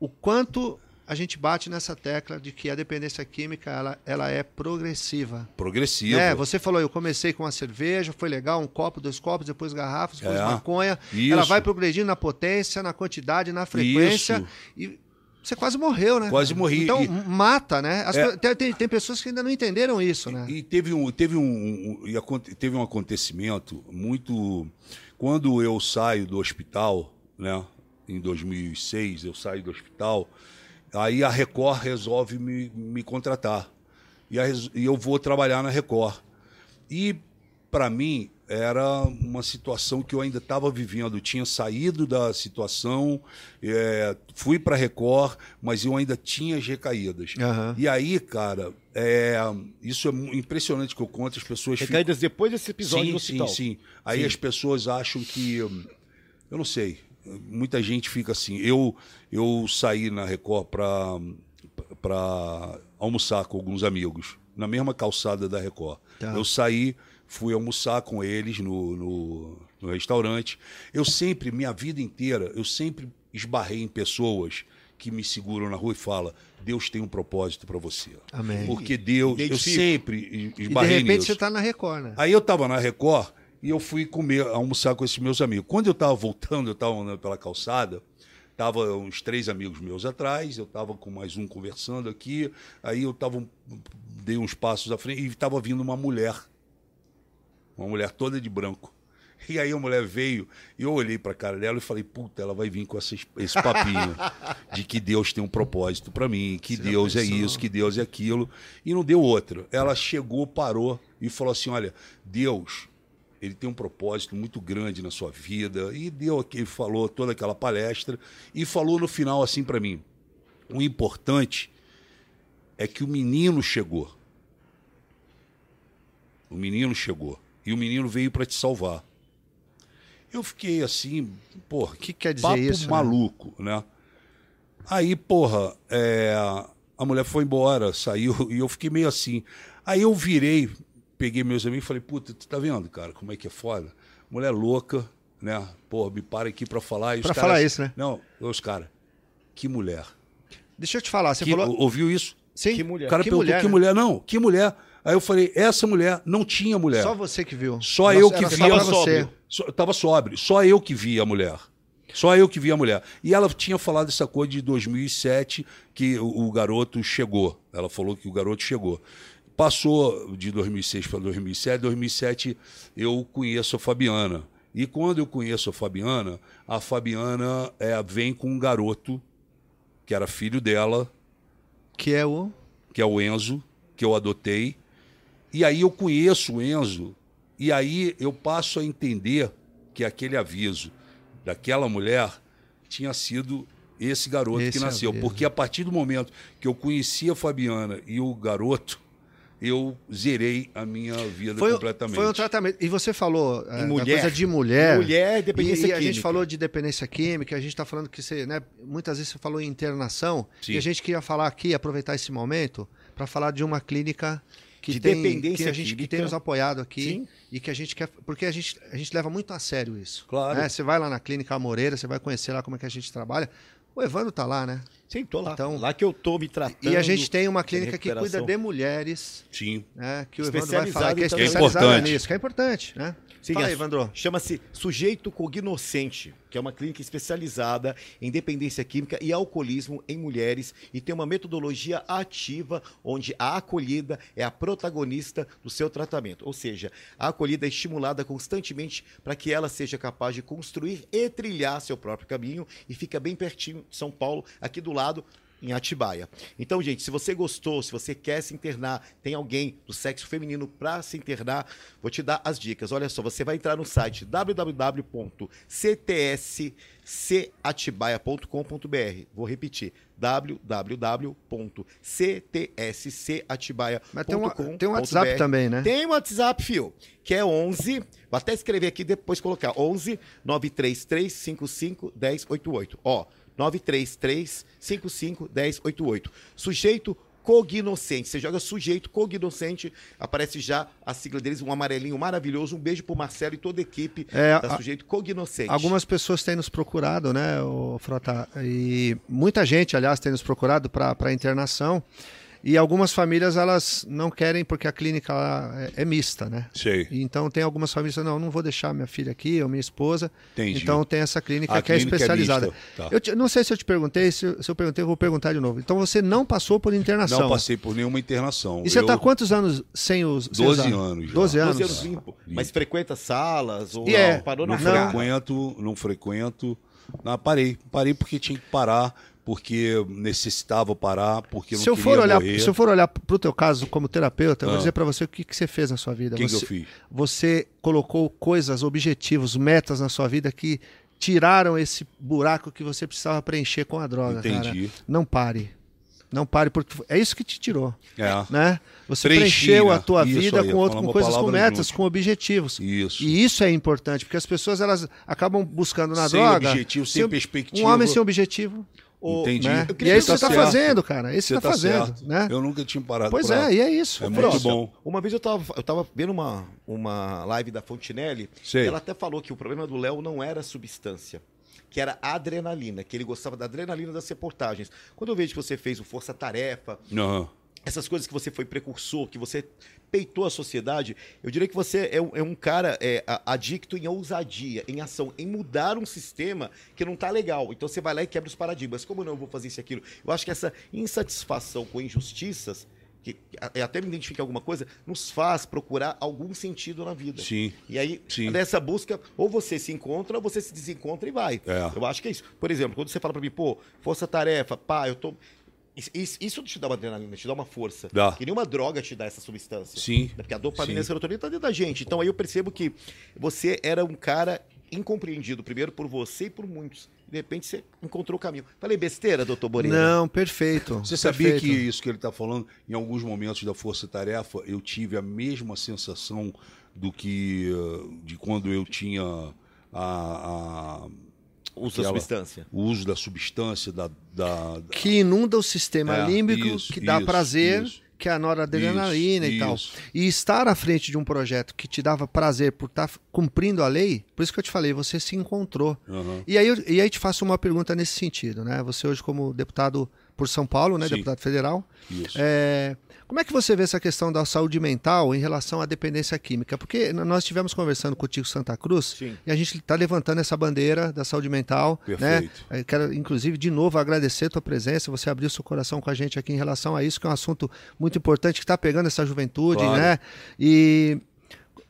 o quanto a gente bate nessa tecla de que a dependência química ela, ela é progressiva. Progressivo. É, você falou, eu comecei com uma cerveja, foi legal, um copo, dois copos, depois garrafas, depois É. maconha. Isso. Ela vai progredindo na potência, na quantidade, na frequência. Isso. E você quase morreu, né? Quase morri. Então, E- mata, né? As É. tem, tem, pessoas que ainda não entenderam isso, né? E teve um, teve um, um- e teve um acontecimento muito. Quando eu saio do hospital, né? Em 2006, eu saio do hospital. Aí a Record resolve me, me contratar. E, a e eu vou trabalhar na Record. E, para mim, era uma situação que eu ainda estava vivendo. Eu tinha saído da situação, é, fui para a Record, mas eu ainda tinha as recaídas. Aham. E aí, cara, é, isso é impressionante que eu conto, as pessoas ficam... Recaídas depois desse episódio Sim, no sim, hospital. sim. Aí Sim. as pessoas acham que... Eu não sei. Muita gente fica assim. Eu, eu saí na Record para almoçar com alguns amigos, na mesma calçada da Record. Tá. Eu saí, fui almoçar com eles no, no, no restaurante. Eu sempre, minha vida inteira, eu sempre esbarrei em pessoas que me seguram na rua e falam: Deus tem um propósito para você. Amém. Porque Deus, eu sempre E de esbarrei repente nisso. você tá na Record, né? Aí eu tava na Record e eu fui comer, almoçar com esses meus amigos. Quando eu tava voltando, eu tava andando pela calçada, tava uns três amigos meus atrás, eu tava com mais um conversando aqui, aí eu tava, um- dei uns passos à frente e tava vindo uma mulher. Uma mulher toda de branco. E aí a mulher veio e eu olhei pra cara dela e falei, puta, ela vai vir com esse, esse papinho de que Deus tem um propósito pra mim, que Você Deus é isso, que Deus é aquilo. E não deu outra. Ela chegou, parou e falou assim: olha, Deus, ele tem um propósito muito grande na sua vida. E deu aqui, falou toda aquela palestra e falou no final assim pra mim: o importante é que o menino chegou. O menino chegou. E o menino veio pra te salvar. Eu fiquei assim, porra, O que quer dizer papo isso? né? maluco, né? Aí, porra, é, a mulher foi embora, saiu, e eu fiquei meio assim. Aí eu virei, peguei meus amigos e falei, puta, tu tá vendo, cara, como é que é foda? Mulher louca, né? Porra, me para aqui pra falar. E os Pra caras- falar isso, né? Não, os caras, que mulher. Deixa eu te falar, você Que- falou. Ouviu isso? Sim, Que mulher. O cara que perguntou, mulher, que né? mulher? Não, que mulher? Aí eu falei, essa mulher não tinha mulher. Só você que viu. Só Nossa, eu que vi só a pra você. sóbrio. Só, tava sóbrio. Só eu que vi a mulher. Só eu que vi a mulher. E ela tinha falado essa coisa de 2007 que o, o garoto chegou. Ela falou que o garoto chegou. Passou de 2006 para 2007. 2007 eu conheço a Fabiana. E quando eu conheço a Fabiana, a Fabiana é, vem com um garoto que era filho dela, Que é o. que é o Enzo, que eu adotei. E aí eu conheço o Enzo, e aí eu passo a entender que aquele aviso daquela mulher tinha sido esse garoto Esse que nasceu. aviso. Porque a partir do momento que eu conheci a Fabiana e o garoto, eu zerei a minha vida Foi, completamente. foi um tratamento. E você falou é, mulher. coisa de mulher. Mulher, dependência e, e a gente química. falou de dependência química, a gente está falando que você, né, muitas vezes você falou em internação. Sim. E a gente queria falar aqui, aproveitar esse momento, para falar de uma clínica que De tem, dependência que a gente que química. tem nos apoiado aqui Sim. e que a gente quer. Porque a gente, a gente leva muito a sério isso. Claro. né? Você vai lá na clínica Amoreira, você vai conhecer lá como é que a gente trabalha. O Evandro tá lá, né? Sim, tô lá. Então- lá que eu tô me tratando. E a gente tem uma clínica que cuida de mulheres, Sim. né? Que o Evandro vai falar, que é especializada importante. nisso, que é importante, né? Sim, Fala aí, Evandro. Chama-se Sujeito Cognoscente, que é uma clínica especializada em dependência química e alcoolismo em mulheres e tem uma metodologia ativa onde a acolhida é a protagonista do seu tratamento. Ou seja, a acolhida é estimulada constantemente para que ela seja capaz de construir e trilhar seu próprio caminho e fica bem pertinho de São Paulo, aqui do lado em Atibaia. Então, gente, se você gostou, se você quer se internar, tem alguém do sexo feminino para se internar, vou te dar as dicas. Olha só, você vai entrar no site www.ctscatibaia.com.br. Vou repetir, www.ctscatibaia.com.br. Mas tem um, tem um WhatsApp também, né? Tem um WhatsApp, fio, que é 11, vou até escrever aqui e depois colocar, 11 933 55 1088. Ó, 933 55 1088. Sujeito cognoscente. Você joga sujeito cognoscente, aparece já a sigla deles, um amarelinho maravilhoso. Um beijo pro Marcelo e toda a equipe É, da Sujeito Cognoscente. Algumas pessoas têm nos procurado, né, o Frota? E muita gente, aliás, tem nos procurado para internação. E algumas famílias, elas não querem, porque a clínica lá é, é mista, né? Sei. Então tem algumas famílias que não, não vou deixar minha filha aqui ou minha esposa. Entendi. Então tem essa clínica A que é clínica é especializada. mista, tá. Eu te- não sei se eu te perguntei, se, eu- se eu perguntei, eu vou perguntar de novo. Então você não passou por internação. Não passei por nenhuma internação. E você Eu- está quantos anos sem os. sem 12 usar? anos já. 12 anos. 12 anos limpo. Mas frequenta salas ou E é, não? Parou na Não frente. frequento, não frequento. Não, parei. Parei porque tinha que parar, porque necessitava parar, porque eu não Se eu, queria for olhar, morrer. se eu for olhar pro teu caso como terapeuta, eu vou Ah. dizer para você o que, que você fez na sua vida. O que, eu fiz? você colocou coisas, objetivos, metas na sua vida que tiraram esse buraco que você precisava preencher com a droga, cara. Entendi. Não pare. Não pare, porque é isso que te tirou. É. Né? Você Preenchi, preencheu né? a tua Isso vida aí, com, outro, com coisas, com metas, junto. com objetivos. Isso. E isso é importante, porque as pessoas elas acabam buscando na Sem droga. objetivo, sem sem- perspectiva. Um homem sem objetivo. Ô, Entendi. Né? Eu E é isso que Tá você tá certo. fazendo, cara. É isso que Você você tá, fazendo, certo. né? Eu nunca tinha parado Pois pra- é, e é isso. É muito bom. Uma vez eu tava, eu tava vendo uma, uma live da Fontinelli Sei. e ela até falou que o problema do Léo não era substância, que era a adrenalina, que ele gostava da adrenalina das reportagens. Quando eu vejo que você fez o Força Tarefa, Aham. Essas coisas que você foi precursor, que você peitou a sociedade, eu diria que você é, um- é um cara é, adicto em ousadia, em ação, em mudar um sistema que não tá legal. Então você vai lá e quebra os paradigmas. Como não eu vou fazer isso e aquilo? Eu acho que essa insatisfação com injustiças, que até me identifique em alguma coisa, nos faz procurar algum sentido na vida. Sim. E aí, Sim. nessa busca, ou você se encontra, ou você se desencontra e vai. É. Eu acho que é isso. Por exemplo, quando você fala pra mim, pô, força-tarefa, pá, eu tô. Isso, isso- te dá uma adrenalina, te dá uma força. Dá. Que nenhuma droga te dá essa substância. Sim. Porque a dopamina e a serotonina tá dentro da gente. Então aí eu percebo que você era um cara incompreendido, primeiro por você e por muitos. De repente você encontrou o caminho. Falei besteira, doutor Moreira? Não, perfeito. Você sabia perfeito. que isso que ele está falando, em alguns momentos da Força Tarefa, eu tive a mesma sensação do que eh, de quando eu tinha a, a- Usa Aquela- substância. o uso da substância, da, da- da- Que inunda o sistema É, límbico, isso, que dá isso, prazer, isso. que é a noradrenalina Isso, e tal. isso. E estar à frente de um projeto que te dava prazer por estar cumprindo a lei, por isso que eu te falei, você se encontrou. Aham. E aí, eu- e aí te faço uma pergunta nesse sentido, né? Você hoje como deputado por São Paulo, né? Sim. Deputado federal. Isso. É, como é que você vê essa questão da saúde mental em relação à dependência química? Porque nós estivemos conversando com o Tico Santa Cruz Sim. e a gente está levantando essa bandeira da saúde mental. Né? Perfeito. Eu quero, inclusive, de novo agradecer a tua presença, você abriu seu coração com a gente aqui em relação a isso, que é um assunto muito importante que está pegando essa juventude, Claro. né? E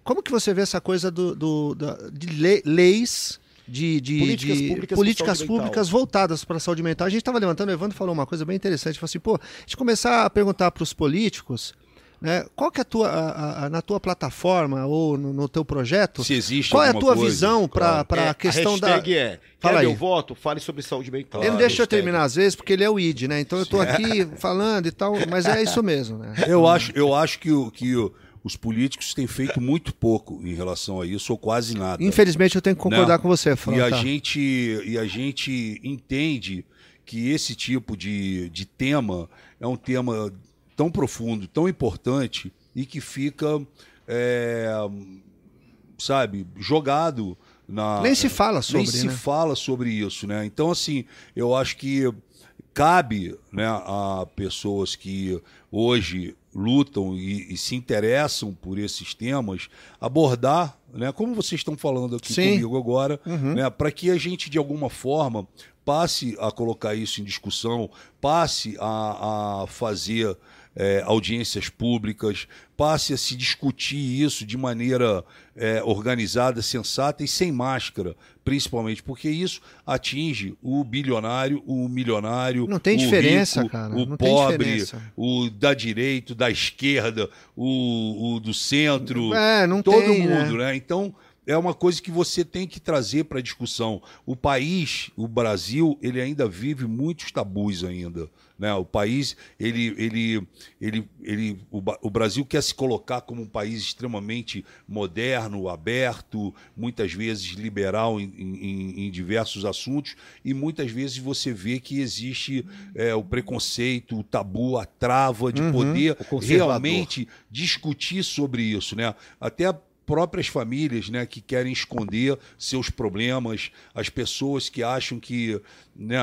como que você vê essa coisa do, do- da- de le- leis de, de- Políticas de públicas políticas públicas voltadas para a saúde mental? A gente estava levantando, o Evandro falou uma coisa bem interessante, falou assim, pô, a gente começar a perguntar para os políticos, né, qual que é a tua, a- a- a- na tua plataforma ou no, no teu projeto, Se existe qual é a tua coisa, visão para claro. a questão da... hashtag é, Fala quer aí. meu voto? Fale sobre saúde mental. Ele não deixa eu terminar às vezes, porque ele é o ID, né? Então eu tô aqui falando e tal, mas é isso mesmo, né? Eu acho, eu acho que, o- que o- os políticos têm feito muito pouco em relação a isso, ou quase nada. Infelizmente eu tenho que concordar Não. com você, E a Frota. gente, e a gente entende que esse tipo de, de tema é um tema tão profundo, tão importante e que fica, é, sabe, jogado na. Nem se fala sobre, Nem se né? fala sobre isso, né? Então, assim, eu acho que cabe né, a pessoas que hoje lutam e, e se interessam por esses temas abordar, né, como vocês estão falando aqui Sim. comigo agora, Uhum. né, para que a gente, de alguma forma, passe a colocar isso em discussão, passe a, a fazer é, audiências públicas, passe a se discutir isso de maneira é, organizada, sensata e sem máscara, principalmente, porque isso atinge o bilionário, o milionário, Não tem o diferença, rico, cara, o não pobre, o da direita, da esquerda, o, o do centro, É, todo tem, mundo, né? né? Então é uma coisa que você tem que trazer para a discussão. O país, o Brasil, ele ainda vive muitos tabus ainda, né? O país, ele, ele, ele, ele, o, o Brasil quer se colocar como um país extremamente moderno, aberto, muitas vezes liberal em, em- em diversos assuntos e muitas vezes você vê que existe é, o preconceito, o tabu, a trava de poder conservador. realmente discutir sobre isso, né? Até próprias famílias, né, que querem esconder seus problemas, as pessoas que acham que, né,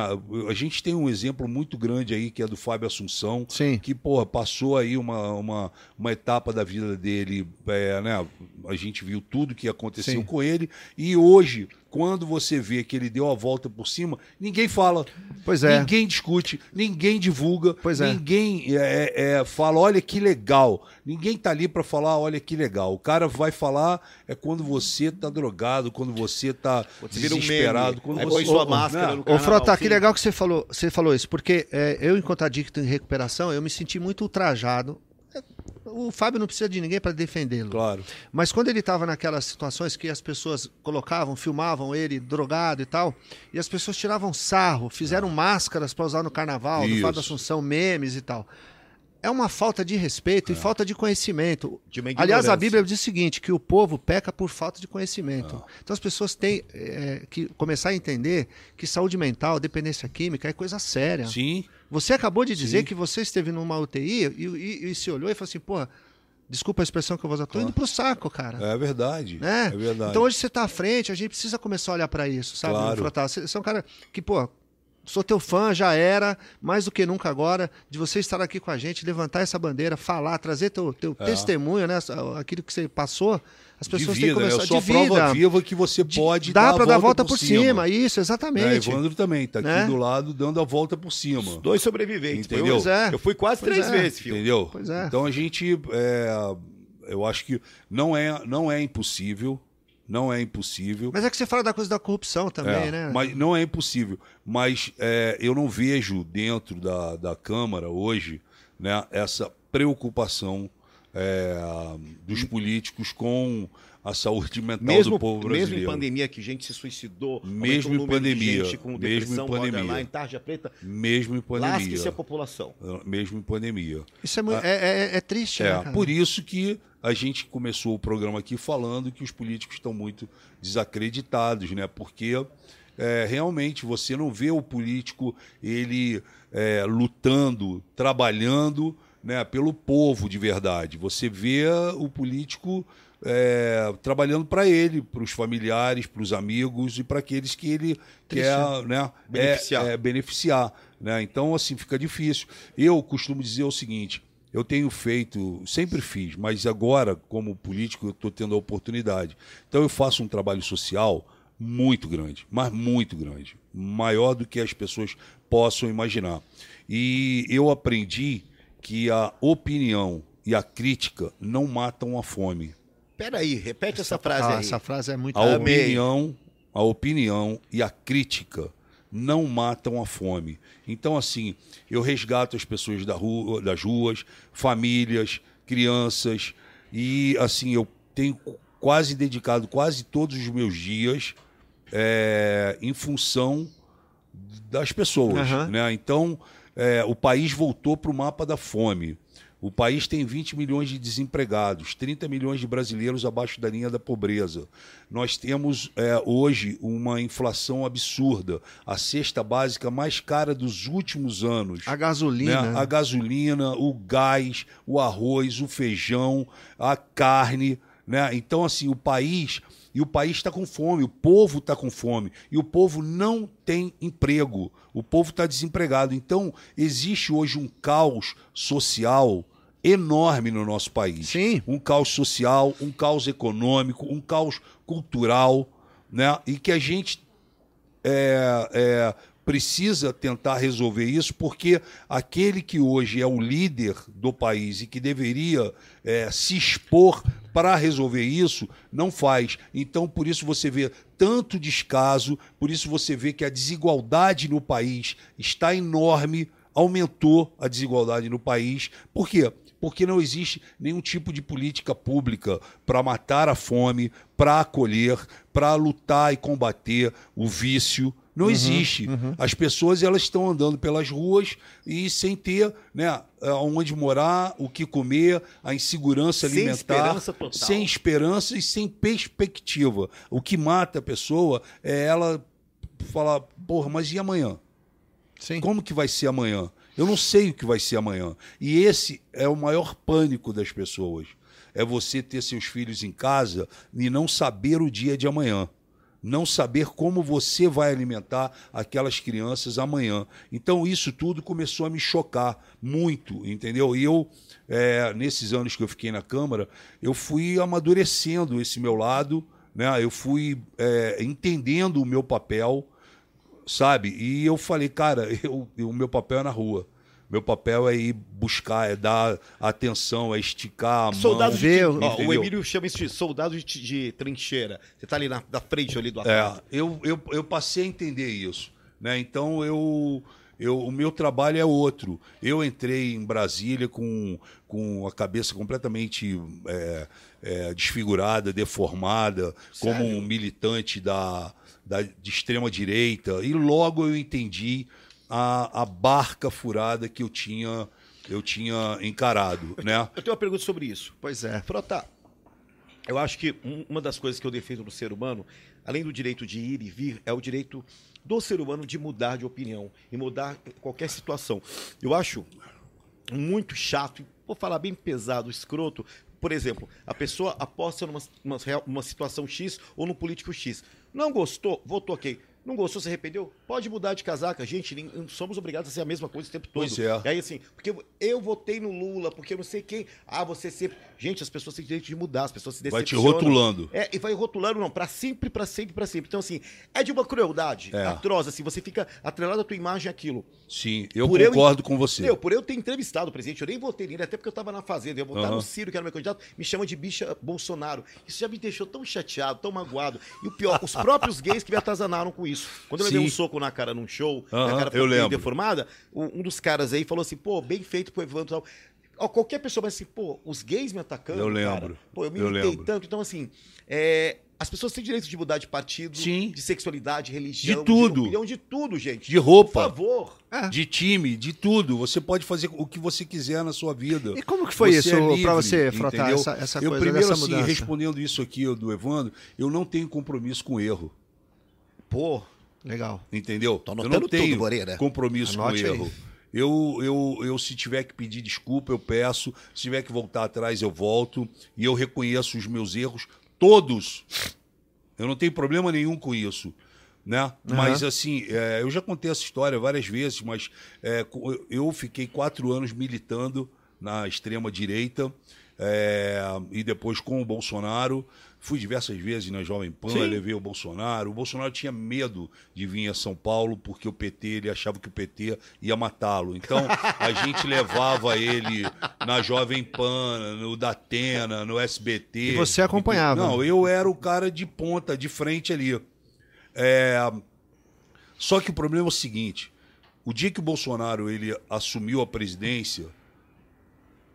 a gente tem um exemplo muito grande aí que é do Fábio Assunção, Sim. que porra, passou aí uma, uma, uma etapa da vida dele, é, né, a gente viu tudo que aconteceu Sim. com ele e hoje quando você vê que ele deu a volta por cima, ninguém fala. Pois é. Ninguém discute, ninguém divulga, Pois é. ninguém é, é, fala, olha que legal. Ninguém tá ali para falar, olha que legal. O cara vai falar é quando você tá drogado, quando você tá Você um desesperado, meme. quando Aí você põe sua Ô, máscara né? no Ô, carnaval, Frota, que legal que você falou, você falou isso, porque é, eu, enquanto adicto em recuperação, eu me senti muito ultrajado. O Fábio não precisa de ninguém para defendê-lo. Claro. Mas quando ele estava naquelas situações que as pessoas colocavam, filmavam ele drogado e tal, e as pessoas tiravam sarro, fizeram máscaras para usar no carnaval, do Isso. Fábio Assunção, memes e tal. É uma falta de respeito e falta de conhecimento. De Aliás, a. Bíblia diz o seguinte: que o povo peca por falta de conhecimento. Então as pessoas têm é, que começar a entender que saúde mental, dependência química é coisa séria. Sim, Você acabou de dizer Sim. que você esteve numa UTI e, e- e se olhou e falou assim, pô, desculpa a expressão que eu vou usar, tô indo pro saco, cara. é verdade. Né? É verdade. Então hoje você tá à frente, a gente precisa começar a olhar para isso, sabe, Claro. Você é um cara que, pô, sou teu fã, já era, mais do que nunca agora, de você estar aqui com a gente, levantar essa bandeira, falar, trazer teu, teu É. testemunho, né? Aquilo que você passou, as de pessoas têm que vida, né? começar Eu sou a de prova vida. viva que você De- pode dá dar para a dar a volta por cima, isso, É, exatamente. Evandro também tá aqui Né? do lado dando a volta por cima. Dois sobreviventes. Entendeu? É. Eu fui quase Pois três é. vezes, filho. Entendeu? Pois é. Então a gente, é, eu acho que não é, não é impossível, não é impossível. Mas é que você fala da coisa da corrupção também, É, né? Mas não é impossível. Mas é, eu não vejo dentro da, da Câmara hoje né, essa preocupação é, dos políticos com a saúde mental Mesmo, do povo mesmo brasileiro. em pandemia que gente se suicidou, Mesmo aumentou o em número de pandemia, gente com mesmo em pandemia. borderline, tarja preta, Mesmo em lasque-se pandemia. a população. Mesmo em pandemia. Isso é, mui- é, é- é triste, né, É, cara? por isso que a gente começou o programa aqui falando que os políticos estão muito desacreditados, né? Porque é, realmente você não vê o político ele é, lutando, trabalhando né, pelo povo de verdade. Você vê o político é, trabalhando para ele, para os familiares, para os amigos e para aqueles que ele quer né, Beneficiar. É, é, beneficiar. Né? Então, assim, fica difícil. Eu costumo dizer o seguinte: eu tenho feito, sempre fiz, mas agora, como político, eu estou tendo a oportunidade. Então, eu faço um trabalho social muito grande, mas muito grande, maior do que as pessoas possam imaginar. E eu aprendi que a opinião e a crítica não matam a fome. Peraí, repete essa, frase Ah, aí. essa frase é muito. A Amei. opinião, a opinião e a crítica não matam a fome. Então, assim, eu resgato as pessoas da rua, das ruas, famílias, crianças, e assim, eu tenho quase dedicado quase todos os meus dias é, em função das pessoas. Aham. Né? Então, é, o país voltou para o mapa da fome. O país tem 20 milhões de desempregados, 30 milhões de brasileiros abaixo da linha da pobreza. Nós temos é, hoje uma inflação absurda, a cesta básica mais cara dos últimos anos A gasolina. né? A gasolina, o gás, o arroz, o feijão, a carne, né? Então assim, o país e o país está com fome, o povo está com fome e o povo não tem emprego, o povo está desempregado. Então existe hoje um caos social enorme no nosso país. Sim. Um caos social, um caos econômico, um caos cultural, né? E que a gente é, é, precisa tentar resolver isso, porque aquele que hoje é o líder do país e que deveria é, se expor para resolver isso, não faz. Então, por isso você vê tanto descaso, por isso você vê que a desigualdade no país está enorme, aumentou a desigualdade no país. Por quê? Porque não existe nenhum tipo de política pública para matar a fome, para acolher, para lutar e combater o vício. Não existe. As pessoas elas estão andando pelas ruas e sem ter né, onde morar, o que comer, a insegurança Sem alimentar, esperança total. sem esperança e sem perspectiva. O que mata a pessoa é ela falar, porra, mas e amanhã? Sim. Como que vai ser amanhã? Eu não sei o que vai ser amanhã. E esse é o maior pânico das pessoas. É você ter seus filhos em casa e não saber o dia de amanhã. Não saber como você vai alimentar aquelas crianças amanhã. Então, isso tudo começou a me chocar muito, entendeu? E eu, é, nesses anos que eu fiquei na Câmara, eu fui amadurecendo esse meu lado, né? eu fui é, entendendo o meu papel sabe? E eu falei, cara, eu, o meu papel é na rua. Meu papel é ir buscar, é dar atenção, é esticar a Soldado mão. de, ó, o? Emílio chama isso de soldado de, de trincheira. Você tá ali na, na frente ali do É, ataque. eu, eu, eu passei a entender isso. Né? Então eu, eu, o meu trabalho é outro. Eu entrei em Brasília com, com a cabeça completamente é, é, desfigurada, deformada, como um militante da, da, de extrema direita. E logo eu entendi a, a barca furada que eu tinha eu tinha encarado, né? Eu tenho uma pergunta sobre isso. Pois é. Frota, eu acho que um- uma das coisas que eu defendo no ser humano, além do direito de ir e vir, é o direito do ser humano de mudar de opinião e mudar qualquer situação. Eu acho muito chato, e vou falar bem pesado, escroto. Por exemplo, a pessoa aposta numa, real- uma situação X ou no político X. Não gostou, votou ok. Não gostou, se arrependeu? Pode mudar de casaca. Gente, nem- somos obrigados a ser a mesma coisa o tempo todo. Pois é. E aí, assim, porque eu- eu votei no Lula, porque eu não sei quem. Ah, você sempre. Gente, as pessoas têm direito de mudar, as pessoas se Vai te decepcionam. rotulando. É, e vai rotulando, não, pra sempre, pra sempre, pra sempre. Então, assim, é de uma crueldade É. atroz, assim, você fica atrelado à tua imagem àquilo. Sim, eu Por eu- concordo com você. Meu, por eu ter entrevistado o presidente, eu nem votei nele, até porque eu tava na fazenda, eu ia votar Aham. no Ciro, que era meu candidato, me chama de bicha Bolsonaro. Isso já me deixou tão chateado, tão magoado. E o pior, os próprios gays que me atazanaram com isso. Quando eu levei Sim. um soco na cara num show, Aham, a cara eu ficou meio deformada, um dos caras aí falou assim, pô, bem feito pro Evandro e tal. Ó, qualquer pessoa vai assim, pô, os gays me atacando, Eu cara. lembro. Pô, eu me Eu irritei lembro. tanto. Então, assim, é, as pessoas têm direito de mudar de partido, Sim. de sexualidade, religião, De tudo. opinião, de tudo, gente. De roupa. Por favor. É. De time, de tudo. Você pode fazer o que você quiser na sua vida. E como que foi Você isso é pra livre, você, Frota, entendeu? essa- essa eu coisa primeiro, dessa assim, mudança? respondendo isso aqui do Evandro, eu não tenho compromisso com erro. Pô, Legal. Entendeu? Tô eu não tenho tudo, compromisso Anote com aí. erro. Eu, eu, eu, se tiver que pedir desculpa, eu peço. Se tiver que voltar atrás, eu volto. E eu reconheço os meus erros, todos. Eu não tenho problema nenhum com isso. Né? Mas, assim, é, eu já contei essa história várias vezes, mas é, eu fiquei quatro anos militando na extrema-direita é, e depois com o Bolsonaro. Fui diversas vezes na Jovem Pan, levei o Bolsonaro. O Bolsonaro tinha medo de vir a São Paulo porque o PT, ele achava que o PT ia matá-lo. Então, a gente levava ele na Jovem Pan, no Datena, no SBT. E você acompanhava? Não, eu era o cara de ponta, de frente ali. É, Só que o problema é o seguinte: o dia que o Bolsonaro ele assumiu a presidência,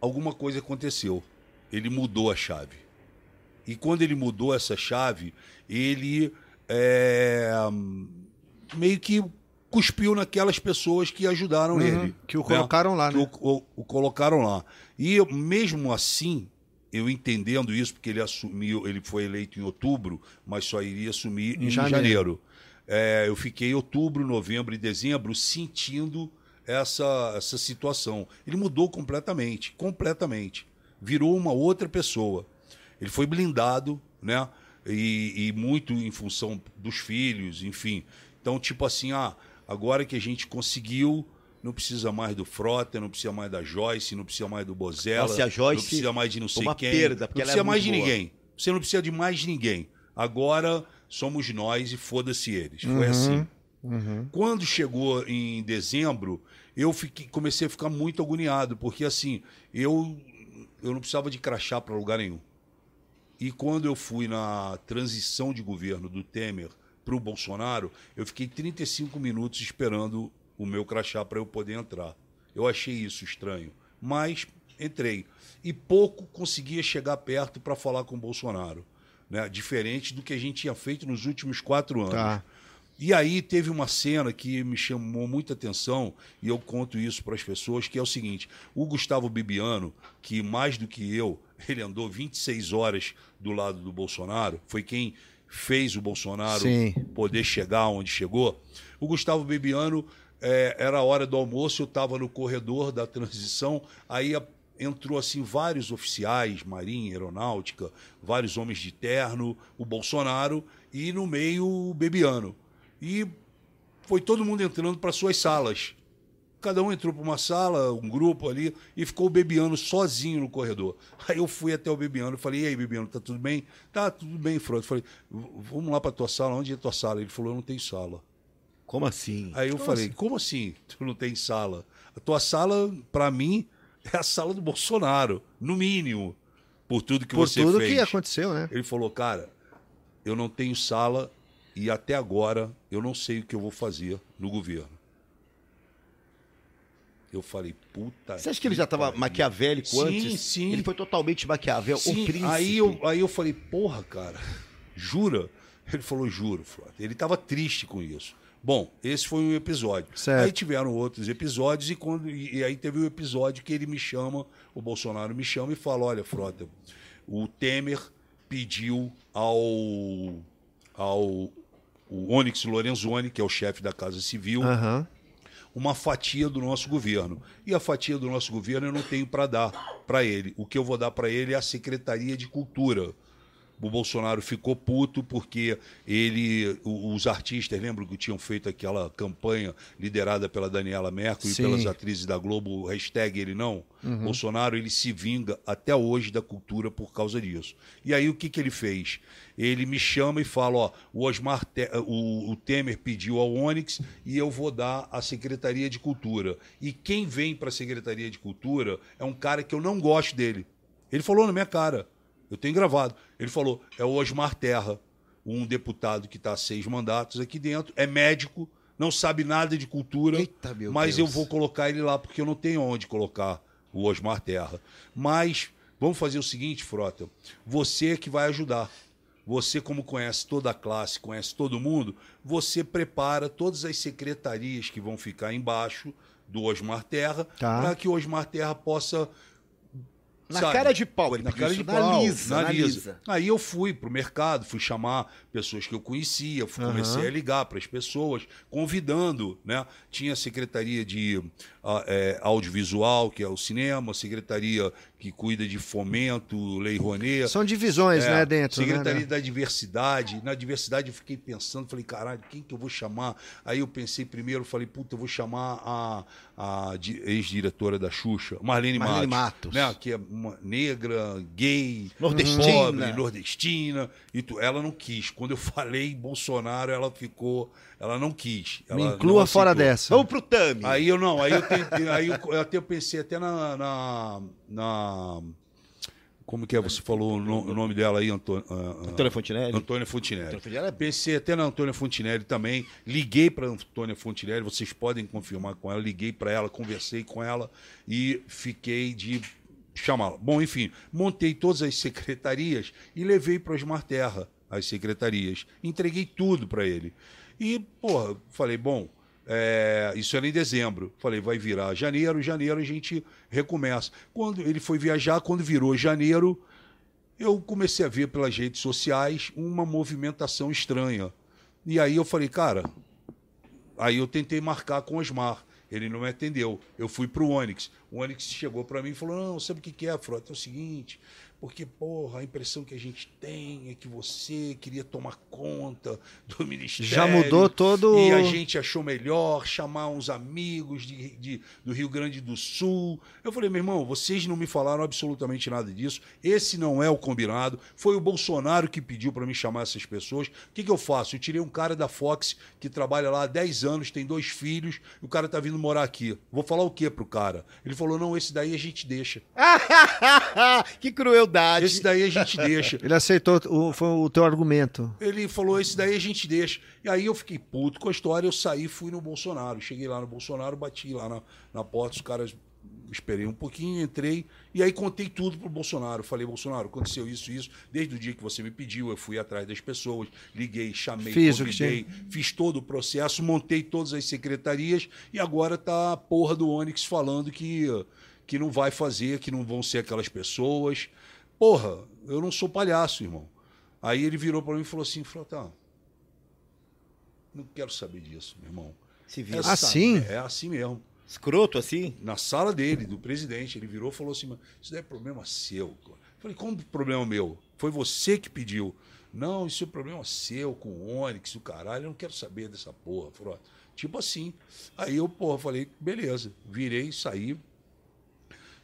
alguma coisa aconteceu. Ele mudou a chave. E quando ele mudou essa chave, ele é, meio que cuspiu naquelas pessoas que ajudaram Uhum, ele. que o colocaram lá, Que né? o, o- o colocaram lá. E eu, mesmo assim, eu entendendo isso, porque ele assumiu, ele foi eleito em outubro, mas só iria assumir Em em, janeiro. janeiro. É, eu fiquei outubro, novembro e dezembro sentindo essa, essa situação. Ele mudou completamente, completamente. Virou uma outra pessoa. Ele foi blindado, né? E, e muito em função dos filhos, enfim. Então, tipo assim, ah, agora que a gente conseguiu, não precisa mais do Frota, não precisa mais da Joyce, não precisa mais do Bozella, Nossa, Joyce não precisa mais de não sei quem, perda, não ela precisa é mais de boa. ninguém. Você não precisa de mais ninguém. Agora somos nós e foda-se eles. Foi Uhum. assim. Uhum. Quando chegou em dezembro, eu fiquei- comecei a ficar muito agoniado, porque assim, eu, eu não precisava de crachá para lugar nenhum. E quando eu fui na transição de governo do Temer para o Bolsonaro, eu fiquei 35 minutos esperando o meu crachá para eu poder entrar. Eu achei isso estranho, mas entrei. E pouco conseguia chegar perto para falar com o Bolsonaro. Né? Diferente do que a gente tinha feito nos últimos quatro anos. Tá. E aí teve uma cena que me chamou muita atenção, e eu conto isso para as pessoas, que é o seguinte: o Gustavo Bibiano, que mais do que eu, ele andou 26 horas do lado do Bolsonaro, foi quem fez o Bolsonaro Sim. poder chegar onde chegou. O Gustavo Bibiano, eh, era a hora do almoço, eu estava no corredor da transição, aí a- entrou assim vários oficiais, marinha, aeronáutica, vários homens de terno, o Bolsonaro e no meio o Bebiano. E foi todo mundo entrando para suas salas. Cada um entrou para uma sala, um grupo ali, e ficou o Bebiano sozinho no corredor. Aí eu fui até o Bebiano e falei: E aí, Bebiano, tá tudo bem? Tá tudo bem, Frodo. Eu Falei: "V- Vamos lá para tua sala. Onde é a tua sala? Ele falou: Eu não tenho sala. como assim? Aí eu falei: Como assim? Tu não tem sala? A tua sala, para mim, é a sala do Bolsonaro, no mínimo, por tudo que Por você tudo fez. que aconteceu, né? Ele falou, cara, eu não tenho sala e até agora eu não sei o que eu vou fazer no governo. Eu falei, puta. Você acha que ele já estava maquiavélico Sim, antes? sim. Ele foi totalmente maquiavel, Sim, o príncipe. aí eu, aí eu falei, porra, cara, jura? Ele falou, juro, Frota. Ele estava triste com isso. Bom, esse foi um episódio. Certo. Aí tiveram outros episódios e, quando, e, e aí teve um episódio que ele me chama, o Bolsonaro me chama e fala, olha, Frota, o Temer pediu ao, ao o Onyx Lorenzoni, que é o chefe da Casa Civil, Aham. uma fatia do nosso governo. E a fatia do nosso governo eu não tenho para dar para ele. O que eu vou dar para ele é a Secretaria de Cultura. O Bolsonaro ficou puto porque ele, os artistas, lembram que tinham feito aquela campanha liderada pela Daniela Mercury Sim. e pelas atrizes da Globo, hashtag ele não? Bolsonaro, ele se vinga até hoje da cultura por causa disso. E aí o que, que ele fez? Ele me chama e fala, ó, o Osmar, Te- o, o Temer pediu ao Onyx e eu vou dar a Secretaria de Cultura. E quem vem para a Secretaria de Cultura é um cara que eu não gosto dele. Ele falou na minha cara. Eu tenho gravado. Ele falou: é o Osmar Terra, um deputado que está seis mandatos aqui dentro, é médico, não sabe nada de cultura, Eita, mas Deus. eu vou colocar ele lá porque eu não tenho onde colocar o Osmar Terra. Mas vamos fazer o seguinte, Frota: você é que vai ajudar. Você, como conhece toda a classe, conhece todo mundo, você prepara todas as secretarias que vão ficar embaixo do Osmar Terra Tá. para que o Osmar Terra possa Na Sabe? cara de pau, ele na cara isso, de na pau, lisa, na na lisa. lisa. Aí eu fui pro mercado, fui chamar pessoas que eu conhecia, fui- Aham. comecei a ligar para as pessoas, convidando, né? Tinha a secretaria de é, audiovisual, que é o cinema, secretaria que cuida de fomento, Lei Rouanet. São divisões, É, né, dentro. Secretaria né? da Diversidade. Na diversidade eu fiquei pensando, falei, caralho, quem que eu vou chamar? Aí eu pensei primeiro, falei, puta, eu vou chamar a, a di- ex-diretora da Xuxa, Marlene, Marlene Matos. Matos. Né, que é uma negra, gay, Nordestina. pobre, nordestina. E tu, ela não quis. Quando eu falei Bolsonaro, ela ficou. Ela não quis. Me Ela inclua não fora dessa. Vamos pro Tami. Aí eu não, aí eu tentei, aí eu, eu até pensei até na, na, na- como que é? Você falou o no- o nome dela aí, Antônio. Antônia Fontinelli? Antônia Fontinelli. Antônia Fontinelli é- Pensei até na Antônia Fontinelli também. Liguei para Antônia Fontinelli, vocês podem confirmar com ela. Liguei para ela, conversei com ela e fiquei de chamá-la. Bom, enfim, montei todas as secretarias e levei para Osmar Terra as secretarias. Entreguei tudo para ele. E, porra, falei, bom, é, isso era em dezembro. Falei, vai virar janeiro, janeiro a gente recomeça. Quando ele foi viajar, quando virou janeiro, eu comecei a ver pelas redes sociais uma movimentação estranha. E aí eu falei, cara, aí eu tentei marcar com o Osmar. Ele não me atendeu. Eu fui pro Onyx. O Onyx chegou para mim e falou: Não, sabe o que que é, Frota? É o seguinte, porque, porra, a impressão que a gente tem é que você queria tomar conta do ministério. Já mudou todo- E a gente achou melhor chamar uns amigos de, de- do Rio Grande do Sul. Eu falei, meu irmão, vocês não me falaram absolutamente nada disso. Esse não é o combinado. Foi o Bolsonaro que pediu para me chamar essas pessoas. O que, que eu faço? Eu tirei um cara da Fox que trabalha lá há 10 anos, tem dois filhos, e o cara tá vindo morar aqui. Vou falar o que pro cara? Ele falou: não, esse daí a gente deixa. que crueldade. Esse daí a gente deixa. Ele aceitou, o, foi o teu argumento. Ele falou, esse daí a gente deixa. E aí eu fiquei puto com a história, eu saí e fui no Bolsonaro. Cheguei lá no Bolsonaro, bati lá na, na porta, os caras esperei um pouquinho, entrei, e aí contei tudo pro Bolsonaro. Falei, Bolsonaro, aconteceu isso, isso. Desde o dia que você me pediu, eu fui atrás das pessoas, liguei, chamei, Fiz o que convidei, fiz todo o processo, montei todas as secretarias, e agora tá a porra do Onyx falando que, que não vai fazer, que não vão ser aquelas pessoas. Porra, eu não sou palhaço, irmão. Aí ele virou para mim e falou assim, Frota, não quero saber disso, meu irmão. Se vira. Assim? É assim mesmo. Escroto assim? Na sala dele, do presidente, ele virou e falou assim, "Mas isso daí é problema seu. cara." Eu falei, como problema meu? Foi você que pediu. Não, isso é problema seu, com o Onyx, o caralho, eu não quero saber dessa porra, Frota. Tipo assim. Aí eu, porra, falei, beleza. Virei, saí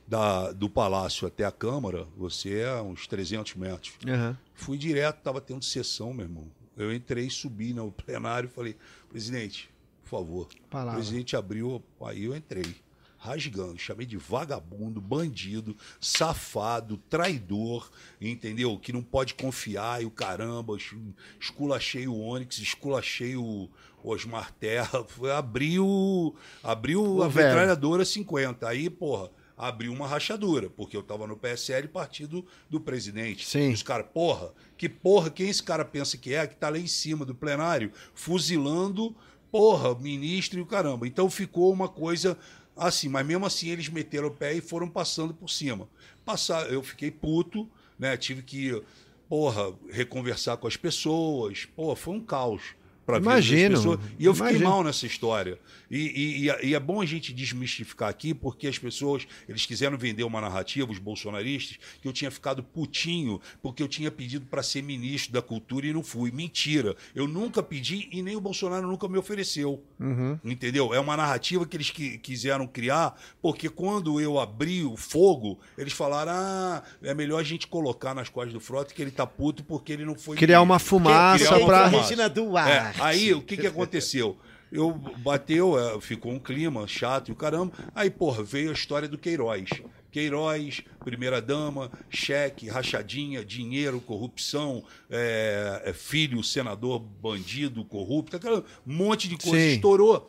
da, do palácio até a Câmara, você é uns 300 metros. Aham. Fui direto, estava tendo sessão, meu irmão. Eu entrei, subi no plenário e falei, presidente, por favor. Palavra. O presidente abriu, aí eu entrei, rasgando, chamei de vagabundo, bandido, safado, traidor, entendeu? Que não pode confiar e o caramba, es- esculachei o Onyx, esculachei o Osmar Terra, foi- abriu, abriu a velho. metralhadora 50. Aí, porra, abriu uma rachadura, porque eu tava no PSL, partido do presidente. Sim. E os caras, porra, que porra, quem esse cara pensa que é, que tá lá em cima do plenário, fuzilando porra, ministro e o caramba. Então ficou uma coisa assim, mas mesmo assim eles meteram o pé e foram passando por cima. Passar, eu fiquei puto, né? Tive que, porra, reconversar com as pessoas. Pô, foi um caos para Imagino. E eu fiquei imagino. mal nessa história. E, e- e é- e é bom a gente desmistificar aqui, porque as pessoas, eles quiseram vender uma narrativa, os bolsonaristas, que eu tinha ficado putinho porque eu tinha pedido para ser ministro da cultura e não fui. Mentira. Eu nunca pedi e nem o Bolsonaro nunca me ofereceu. Uhum. Entendeu? É uma narrativa que eles qui- quiseram criar, porque quando eu abri o fogo, eles falaram: ah, é melhor a gente colocar nas costas do Frota que ele tá puto porque ele não foi. Criar uma ministro." fumaça Criar uma pra- Entra a fumaça. Regina Duarte. É, aí o que, que aconteceu? Eu bateu, é, ficou um clima chato e o caramba. Aí, porra, veio a história do Queiroz. Queiroz, primeira-dama, cheque, rachadinha, dinheiro, corrupção, é, é, filho, senador, bandido, corrupto, aquela, um monte de coisa Sim. estourou.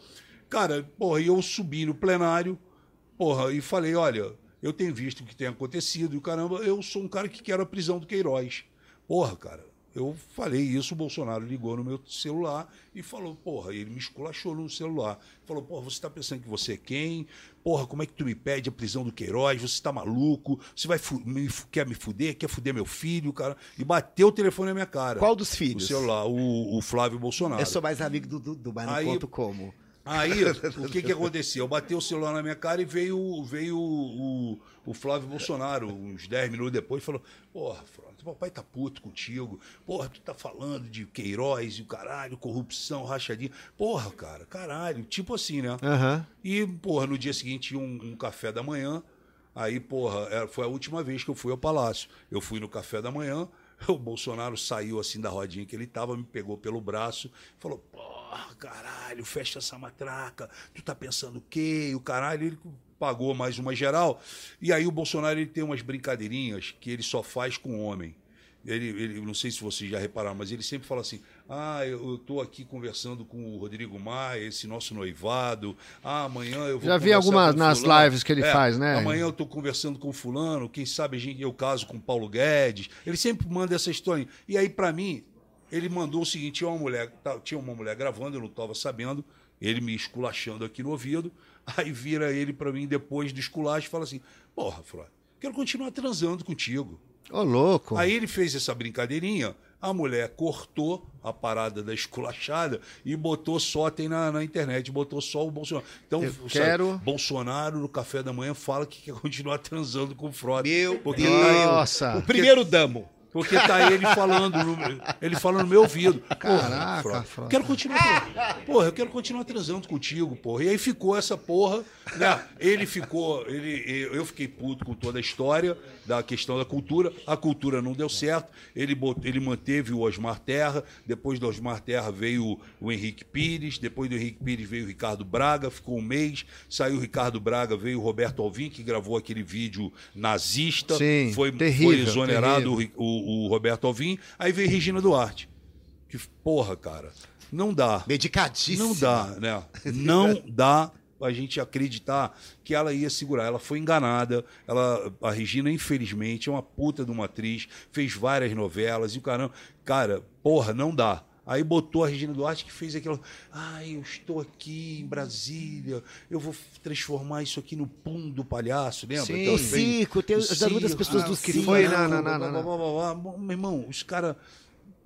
Cara, porra, e eu subi no plenário, porra, e falei: olha, eu tenho visto o que tem acontecido e o caramba, eu sou um cara que quero a prisão do Queiroz. Porra, cara, eu falei isso, o Bolsonaro ligou no meu celular e falou, porra, ele me esculachou no celular. Falou, porra, você tá pensando que você é quem? Porra, como é que tu me pede a prisão do Queiroz? Você tá maluco? Você vai me, quer me fuder? Quer fuder meu filho, cara? E bateu o telefone na minha cara. Qual dos O filhos? celular, o, o Flávio Bolsonaro. Eu sou mais amigo do Dudu, mas não Aí- conto como. Aí, o que que aconteceu? Eu bati o celular na minha cara e veio, veio o, o, o Flávio Bolsonaro, uns 10 minutos depois, e falou: Porra, Flávio, teu papai tá puto contigo. Porra, tu tá falando de Queiroz e o caralho, corrupção, rachadinha. Porra, cara, caralho. Tipo assim, né? Aham. E, porra, no dia seguinte, um, um café da manhã. Aí, porra, era- foi a última vez que eu fui ao palácio. Eu fui no café da manhã, o Bolsonaro saiu assim da rodinha que ele tava, me pegou pelo braço, falou: Porra, caralho, fecha essa matraca, tu tá pensando o quê? E o caralho, ele pagou mais uma geral. E aí o Bolsonaro ele tem umas brincadeirinhas que ele só faz com homem. Ele, ele, não sei se vocês já repararam, mas ele sempre fala assim: ah, eu estou aqui conversando com o Rodrigo Maia, esse nosso noivado. Ah, amanhã eu vou Já vi algumas nas fulano. lives que ele faz, né? Amanhã eu estou conversando com fulano, quem sabe gente, eu caso com Paulo Guedes. Ele sempre manda essa história. E aí, para mim, ele mandou o seguinte: tinha uma mulher, tá, tinha uma mulher gravando, eu não estava sabendo, ele me esculachando aqui no ouvido. Aí vira ele para mim depois do esculacho e fala assim: Porra, Flávio, quero continuar transando contigo. Ô, louco. Aí ele fez essa brincadeirinha, a mulher cortou a parada da esculachada e botou só, tem na, na internet, botou só o Bolsonaro. Então, Eu sabe, quero- Bolsonaro no café da manhã fala que quer continuar transando com o Frota. Meu porque Deus. tá Nossa. O primeiro damo. Porque tá ele falando, ele falando no meu ouvido. Caraca, Frota. Quero continuar. Porra, eu quero continuar transando contigo, porra. E aí ficou essa porra, né? Ele ficou, ele, eu fiquei puto com toda a história da questão da cultura. A cultura não deu certo. Ele bot- ele manteve o Osmar Terra. Depois do Osmar Terra veio o, o Henrique Pires. Depois do Henrique Pires veio o Ricardo Braga. Ficou um mês. Saiu o Ricardo Braga, veio o Roberto Alvim que gravou aquele vídeo nazista. Sim, foi, terrível, foi exonerado terrível. o, o Roberto Alvim, aí veio Regina Duarte. Que, porra, cara, não dá. Medicadíssimo. Não dá, né? Não dá a gente acreditar que ela ia segurar. Ela foi enganada. Ela, a Regina, infelizmente, é uma puta de uma atriz, fez várias novelas e o caramba. Cara, porra, não dá. Aí botou a Regina Duarte que fez aquilo. Ai, eu estou aqui em Brasília, eu vou transformar isso aqui no pum do palhaço, lembra? Sim. Ela O circo, tem as das circo, pessoas ah, que crimes. foi blá, blá, blá. Meu irmão, os caras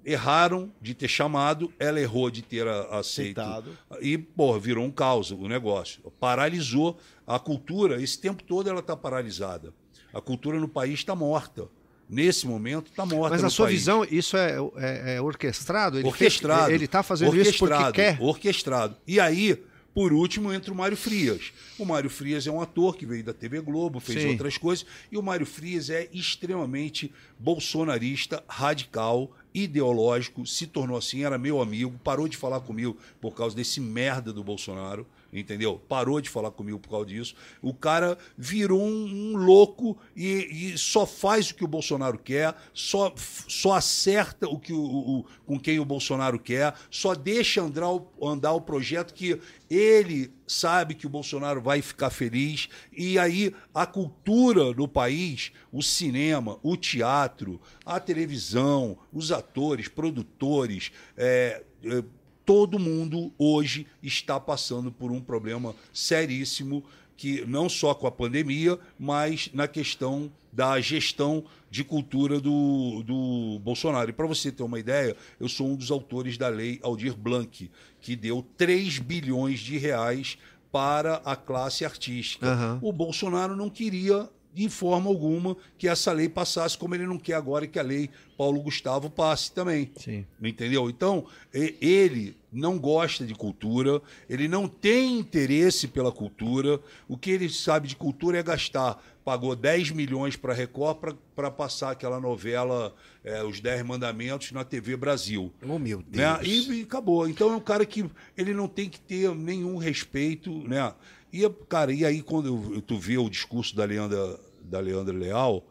erraram de ter chamado, ela errou de ter aceito. Aceitado. E, porra, virou um caos o negócio. Paralisou a cultura. Esse tempo todo ela está paralisada. A cultura no país está morta. Nesse momento está morta. Mas na sua país. visão, isso é, é- é orquestrado? Ele orquestrado. Fez, ele está fazendo isso porque quer? Orquestrado. E aí, por último, entra o Mário Frias. O Mário Frias é um ator que veio da TV Globo, fez Sim. outras coisas. E o Mário Frias é extremamente bolsonarista, radical, ideológico, se tornou assim, era meu amigo, parou de falar comigo por causa desse merda do Bolsonaro. Entendeu? Parou de falar comigo por causa disso. O cara virou um, um louco e, e só faz o que o Bolsonaro quer, só, só acerta o que o, o- com quem o Bolsonaro quer, só deixa andar o, andar o projeto que ele sabe que o Bolsonaro vai ficar feliz. E aí a cultura no país, o cinema, o teatro, a televisão, os atores, produtores, é, é, todo mundo hoje está passando por um problema seríssimo que não só com a pandemia, mas na questão da gestão de cultura do, do Bolsonaro. E para você ter uma ideia, eu sou um dos autores da lei Aldir Blanc, que deu 3 bilhões de reais para a classe artística. Aham. O Bolsonaro não queria de forma alguma que essa lei passasse, como ele não quer agora que a lei Paulo Gustavo passe também. Sim. Entendeu? Então, ele não gosta de cultura, ele não tem interesse pela cultura. O que ele sabe de cultura é gastar. Pagou 10 milhões para a Record para passar aquela novela é, Os Dez Mandamentos na TV Brasil. Oh, meu Deus. Né? E, e acabou. Então é um cara que ele não tem que ter nenhum respeito, né? E, cara, e aí quando eu- tu vê o discurso da Leandra, da Leandra Leal,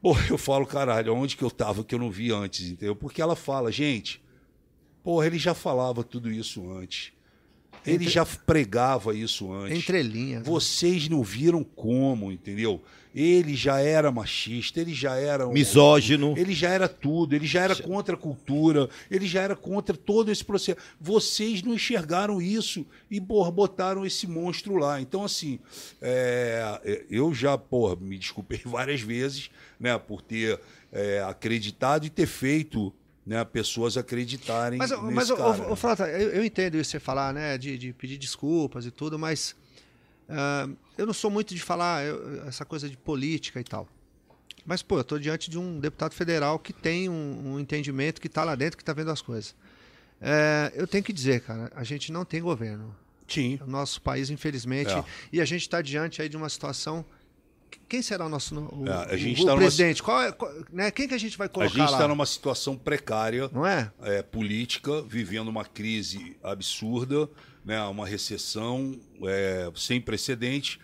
pô, eu falo, caralho, onde que eu tava que eu não vi antes, entendeu? Porque ela fala, gente, porra, ele já falava tudo isso antes. Ele Entre- já pregava isso antes. Entrelinhas. né? Vocês não viram como, entendeu? Ele já era machista, ele já era um- Misógino. ele já era tudo, ele já era contra a cultura, ele já era contra todo esse processo. Vocês não enxergaram isso e, porra, botaram esse monstro lá. Então, assim, é, eu já, porra, me desculpei várias vezes, né, por ter é, acreditado e ter feito né, pessoas acreditarem Mas, nesse mas ô, cara. ô, ô, Frota, eu, eu entendo isso você falar, né? De, de pedir desculpas e tudo, mas ah, eu não sou muito de falar eu- essa coisa de política e tal. Mas, pô, eu estou diante de um deputado federal que tem um, um entendimento, que está lá dentro, que está vendo as coisas. É, eu tenho que dizer, cara, a gente não tem governo. Sim. O nosso país, infelizmente, É. e a gente está diante aí de uma situação. Quem será o nosso no- o, É, a gente o tá numa- presidente? Qual é, qual- né, quem que a gente vai A colocar gente lá? está numa situação precária. Não é? é, política, vivendo uma crise absurda, né, uma recessão é, sem precedentes,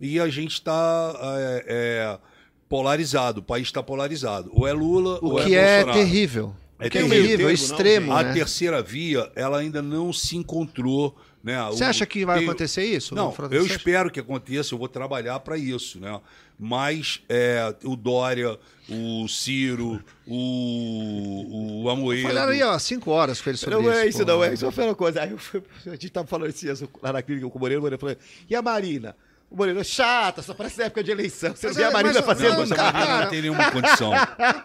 e a gente está é, é, polarizado, o país está polarizado. Ou é Lula O ou que é é Bolsonaro. É O que é terrível. terrível, Não, extremo. A né? terceira via, ela ainda não se encontrou. Né? Você acha que vai tem- acontecer isso? Não, eu espero que aconteça, eu vou trabalhar para isso, né? Mas é, o Dória, o Ciro, o, o Amoedo... Falaram aí, ó, cinco horas com ele sobre Não isso. é isso, porra. não é isso. Só foi uma coisa. Aí eu fui- a gente tava falando dias lá na clínica com o Moreira, o Moreira falou, e a Marina? O Moreira, chata, só parece época de eleição. Você Mas não vê é- a Marina mas- fazendo... não, Essa cara, Marina não tem nenhuma condição.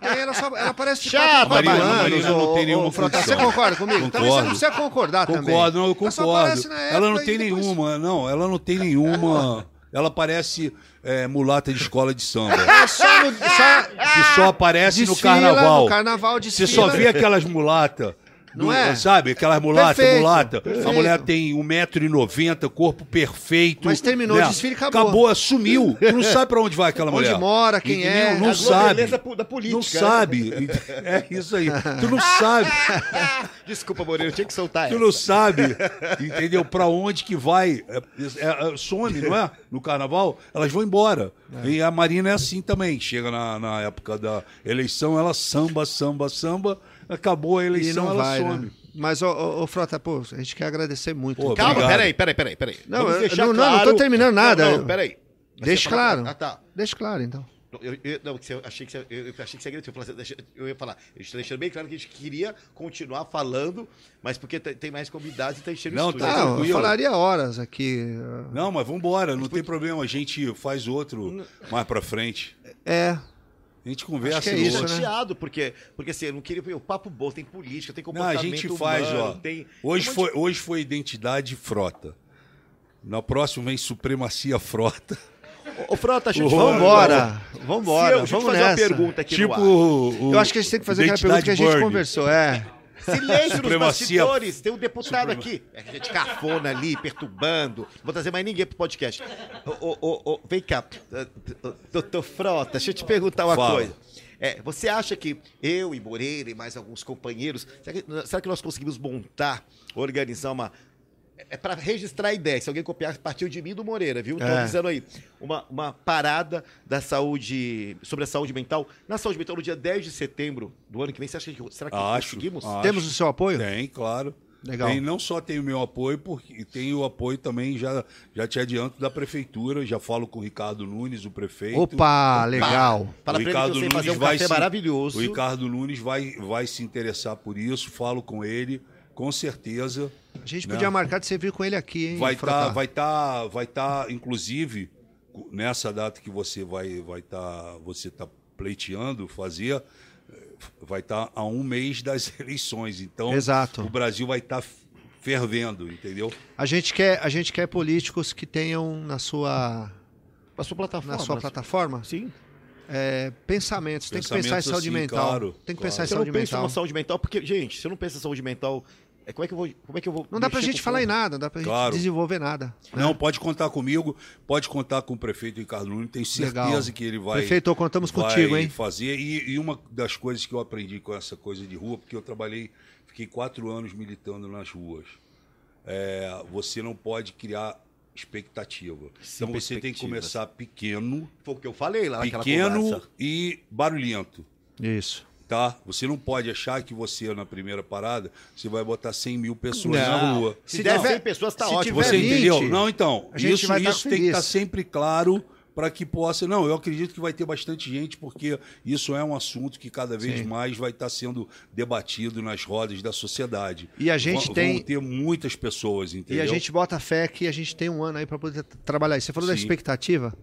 Ela, só, ela parece Chata, quatro Marina, Marina não tem nenhuma Frota, Você condição. concorda comigo? Também você não Concordo. precisa concordar também. Concordo, não, eu Ela só concordo. Ela não tem depois- nenhuma, não, ela não tem nenhuma. Ela parece é, mulata de escola de samba. É só, no, só Que só aparece no desfila carnaval. No carnaval Você só vê aquelas mulatas. Não é? Sabe? Aquelas mulata, Perfeito, mulata. perfeito. A mulher tem 1,90m, corpo perfeito. Mas terminou o desfile e acabou. Acabou, sumiu. Tu não sabe pra onde vai aquela Onde mulher. mora, quem Entendeu? é. Não A sabe. da política, Não né? sabe. É isso aí. Tu não sabe. Desculpa, Moreira, eu tinha que soltar Tu essa. não sabe, entendeu? Pra onde que vai. É, é, é, some, não é? No carnaval, elas vão embora. E a Marina é assim também. Chega na, na época da eleição, ela samba, samba, samba. Acabou a E eleição, não ela vai, some. né? Mas, ô, ô, ô, Frota, pô, a gente quer agradecer muito. Pô, Calma, Obrigado. peraí, peraí, peraí, peraí. Não, Vamos eu- não, não, claro... não tô terminando nada. Não, não, peraí. Mas Deixa claro. Ah, tá. Deixa claro, então. Eu, eu, não, eu achei que você, eu, eu achei que você ia, eu, eu ia falar. Eu estou deixando bem claro que a gente queria continuar falando, mas porque tem, mais convidados e tá enchendo Não, o estúdio. tá Não, eu tranquilo. falaria horas aqui. Não, mas vambora, não tem problema. A gente faz outro mais pra frente. É, A gente conversa Acho que é isso, outro. né? chateado, porque, porque assim, eu não queria. O papo bom, tem política, tem Não, a comportamento. gente faz, humano, ó. Tem, Hoje tem um foi, hoje foi identidade frota. Na próxima vem supremacia frota. de- Ô, Frota, deixa eu te Ô, falar. vambora. Se eu- Vambora, deixa eu te vamos fazer nessa. uma pergunta aqui tipo, no ar. o- Eu acho que a gente tem que fazer aquela pergunta que a gente Burn. conversou. É. Silêncio nos bastidores, tem um deputado aqui. É gente cafona ali, perturbando. Não vou trazer mais ninguém pro podcast. Ô, ô, ô, ô, vem cá, doutor Frota, deixa eu te perguntar uma Fala. coisa. É, você acha que eu e Moreira e mais alguns companheiros, será que, será que nós conseguimos montar, organizar uma. É para registrar a ideia. Se alguém copiar, partiu de mim e do Moreira, viu? Estou É. avisando aí. Uma, uma parada da saúde, sobre a saúde mental. Na saúde mental, no dia 10 de setembro do ano que vem, você acha que, será que Acho, conseguimos? acho. Temos o seu apoio? Tem, claro. Legal. Tem, não só tem o meu apoio, porque tem o apoio também, já, já te adianto, da prefeitura. Já falo com o Ricardo Nunes, o prefeito. Opa, legal. Fala o Ricardo sei fazer Nunes um vai café se- maravilhoso. O Ricardo Nunes vai, vai se interessar por isso, falo com ele. com certeza. A gente Né? podia marcar de você vir com ele aqui, hein? Vai estar, vai tá, vai tá, inclusive, nessa data que você vai vai tá, você tá pleiteando fazer, vai estar a um mês das eleições. Então, Exato. o Brasil vai estar fervendo, entendeu? A gente quer, a gente quer políticos que tenham na sua, Na sua plataforma. na sua plataforma Sim. é, pensamentos. Tem que pensar em Pensamentos, saúde assim, mental. claro, Tem que claro. pensar em Você não saúde pensa mental. na saúde mental, porque, gente, se eu não penso em saúde mental, é, como é que eu vou. Como é que eu vou Não dá pra gente falar em nada, não dá pra Claro. gente desenvolver nada. Não, pode contar comigo, pode contar com o prefeito Ricardo Nunes, tenho certeza Legal. que ele vai. Prefeito, contamos vai contigo, hein? fazer. E, e uma das coisas que eu aprendi com essa coisa de rua, porque eu trabalhei, fiquei quatro anos militando nas ruas. É, você não pode criar expectativa. Sim, então você tem que começar pequeno, Foi o que eu falei lá naquela pequeno conversa. e barulhento. Isso. Tá? Você não pode achar que você, na primeira parada, você vai botar 100 mil pessoas Não. na rua. Se, Se der tiver- 100 pessoas, tá ótimo. Você 20, entendeu? Não, então. isso tá isso tem que feliz. estar sempre claro para que possa. Não, eu acredito que vai ter bastante gente, porque isso é um assunto que cada vez Sim. mais vai estar sendo debatido nas rodas da sociedade. E a gente Vão- tem- Vão ter muitas pessoas, E entendeu? a gente bota fé que a gente tem um ano aí para poder tra- trabalhar isso. Você falou da Sim. expectativa,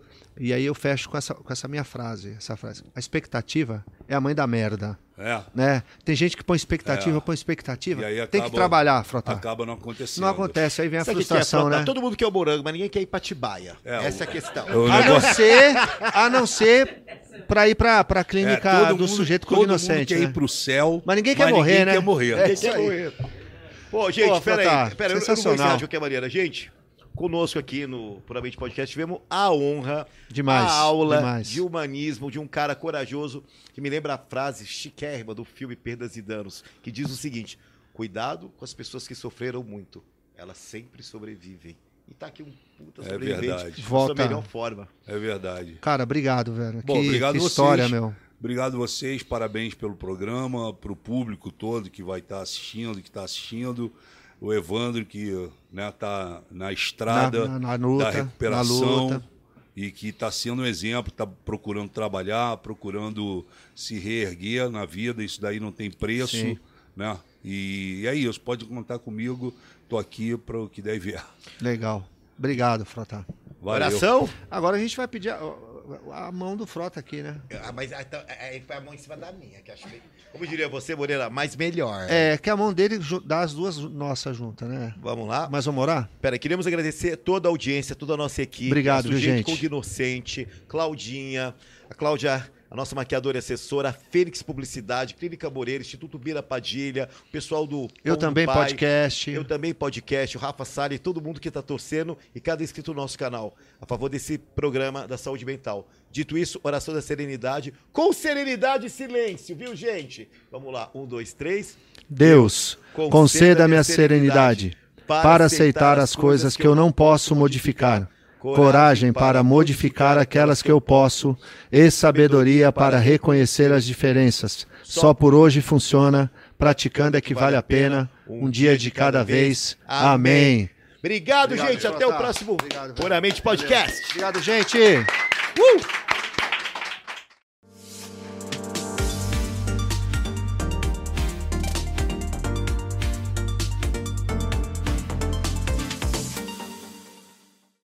e aí eu fecho com essa, com essa minha frase, essa frase. A expectativa é a mãe da merda, É, né? Tem gente que põe expectativa, É. põe expectativa. E aí tem que acaba- trabalhar, Frota. acaba não acontecendo. Não acontece, aí vem a Sabe é, frustração, Frota? né? Todo mundo quer o morango, mas ninguém quer ir pra Tibaia. É, Essa o- é a questão. O A não ser, a não ser pra ir pra, pra é, clínica todo do mundo- sujeito todo mundo cognoscente, quer né? ir pro céu, Mas ninguém quer morrer, ninguém né? quer morrer. É isso quer morrer? Pô, gente, Pô, pera aí. Pera, eu- não vou encerrar de qualquer maneira. Gente, conosco aqui no Puramente Podcast tivemos a honra, Demais, a aula demais. de humanismo de um cara corajoso que me lembra a frase chiquérrima do filme Perdas e Danos, que diz o seguinte: cuidado com as pessoas que sofreram muito. Elas sempre sobrevivem. E tá aqui um puta É sobrevivente. verdade. da Volta. sua melhor forma. É verdade. Cara, obrigado, velho. Bom, que, obrigado que vocês. história, meu. Obrigado vocês, parabéns pelo programa, para o público todo que vai estar assistindo, que está assistindo, o Evandro que está na estrada Na- na- na luta, da recuperação na luta. e que está sendo um exemplo, está procurando trabalhar, procurando se reerguer na vida, isso daí não tem preço, Sim. né? E é isso, pode contar comigo, estou aqui para o que der e vier. Legal. Obrigado, Frota. Valeu. Oração? Agora a gente vai pedir a, a mão do Frota aqui, né? Ah, mas então, aí foi a mão em cima da minha, que acho meio... Como diria você, Moreira, mais melhor. É, que a mão dele dá as duas nossas juntas, né? Vamos lá? Mas vamos orar? Pera, queremos agradecer toda a audiência, toda a nossa equipe. Obrigado, nosso gente? Cognoscente, Claudinha, a Cláudia, a nossa maquiadora e assessora, a Fênix Publicidade, Clínica Moreira, Instituto Bira Padilha, o pessoal do Eu Pão do também, Pai, podcast. Eu também podcast, o Rafa Salles, todo mundo que está torcendo e cada inscrito no nosso canal a favor desse programa da saúde mental. Dito isso, oração da serenidade, com serenidade e silêncio, viu, gente? Vamos lá, um, dois, três. Deus, conceda-me a serenidade para aceitar as coisas que eu não posso modificar, coragem para modificar aquelas que eu posso e sabedoria para reconhecer as diferenças. Só por hoje funciona, praticando é que vale a pena, um dia de cada vez. Amém. Obrigado, Obrigado, gente. Até o próximo Obrigado. Puramente Podcast. Obrigado, gente. Uh!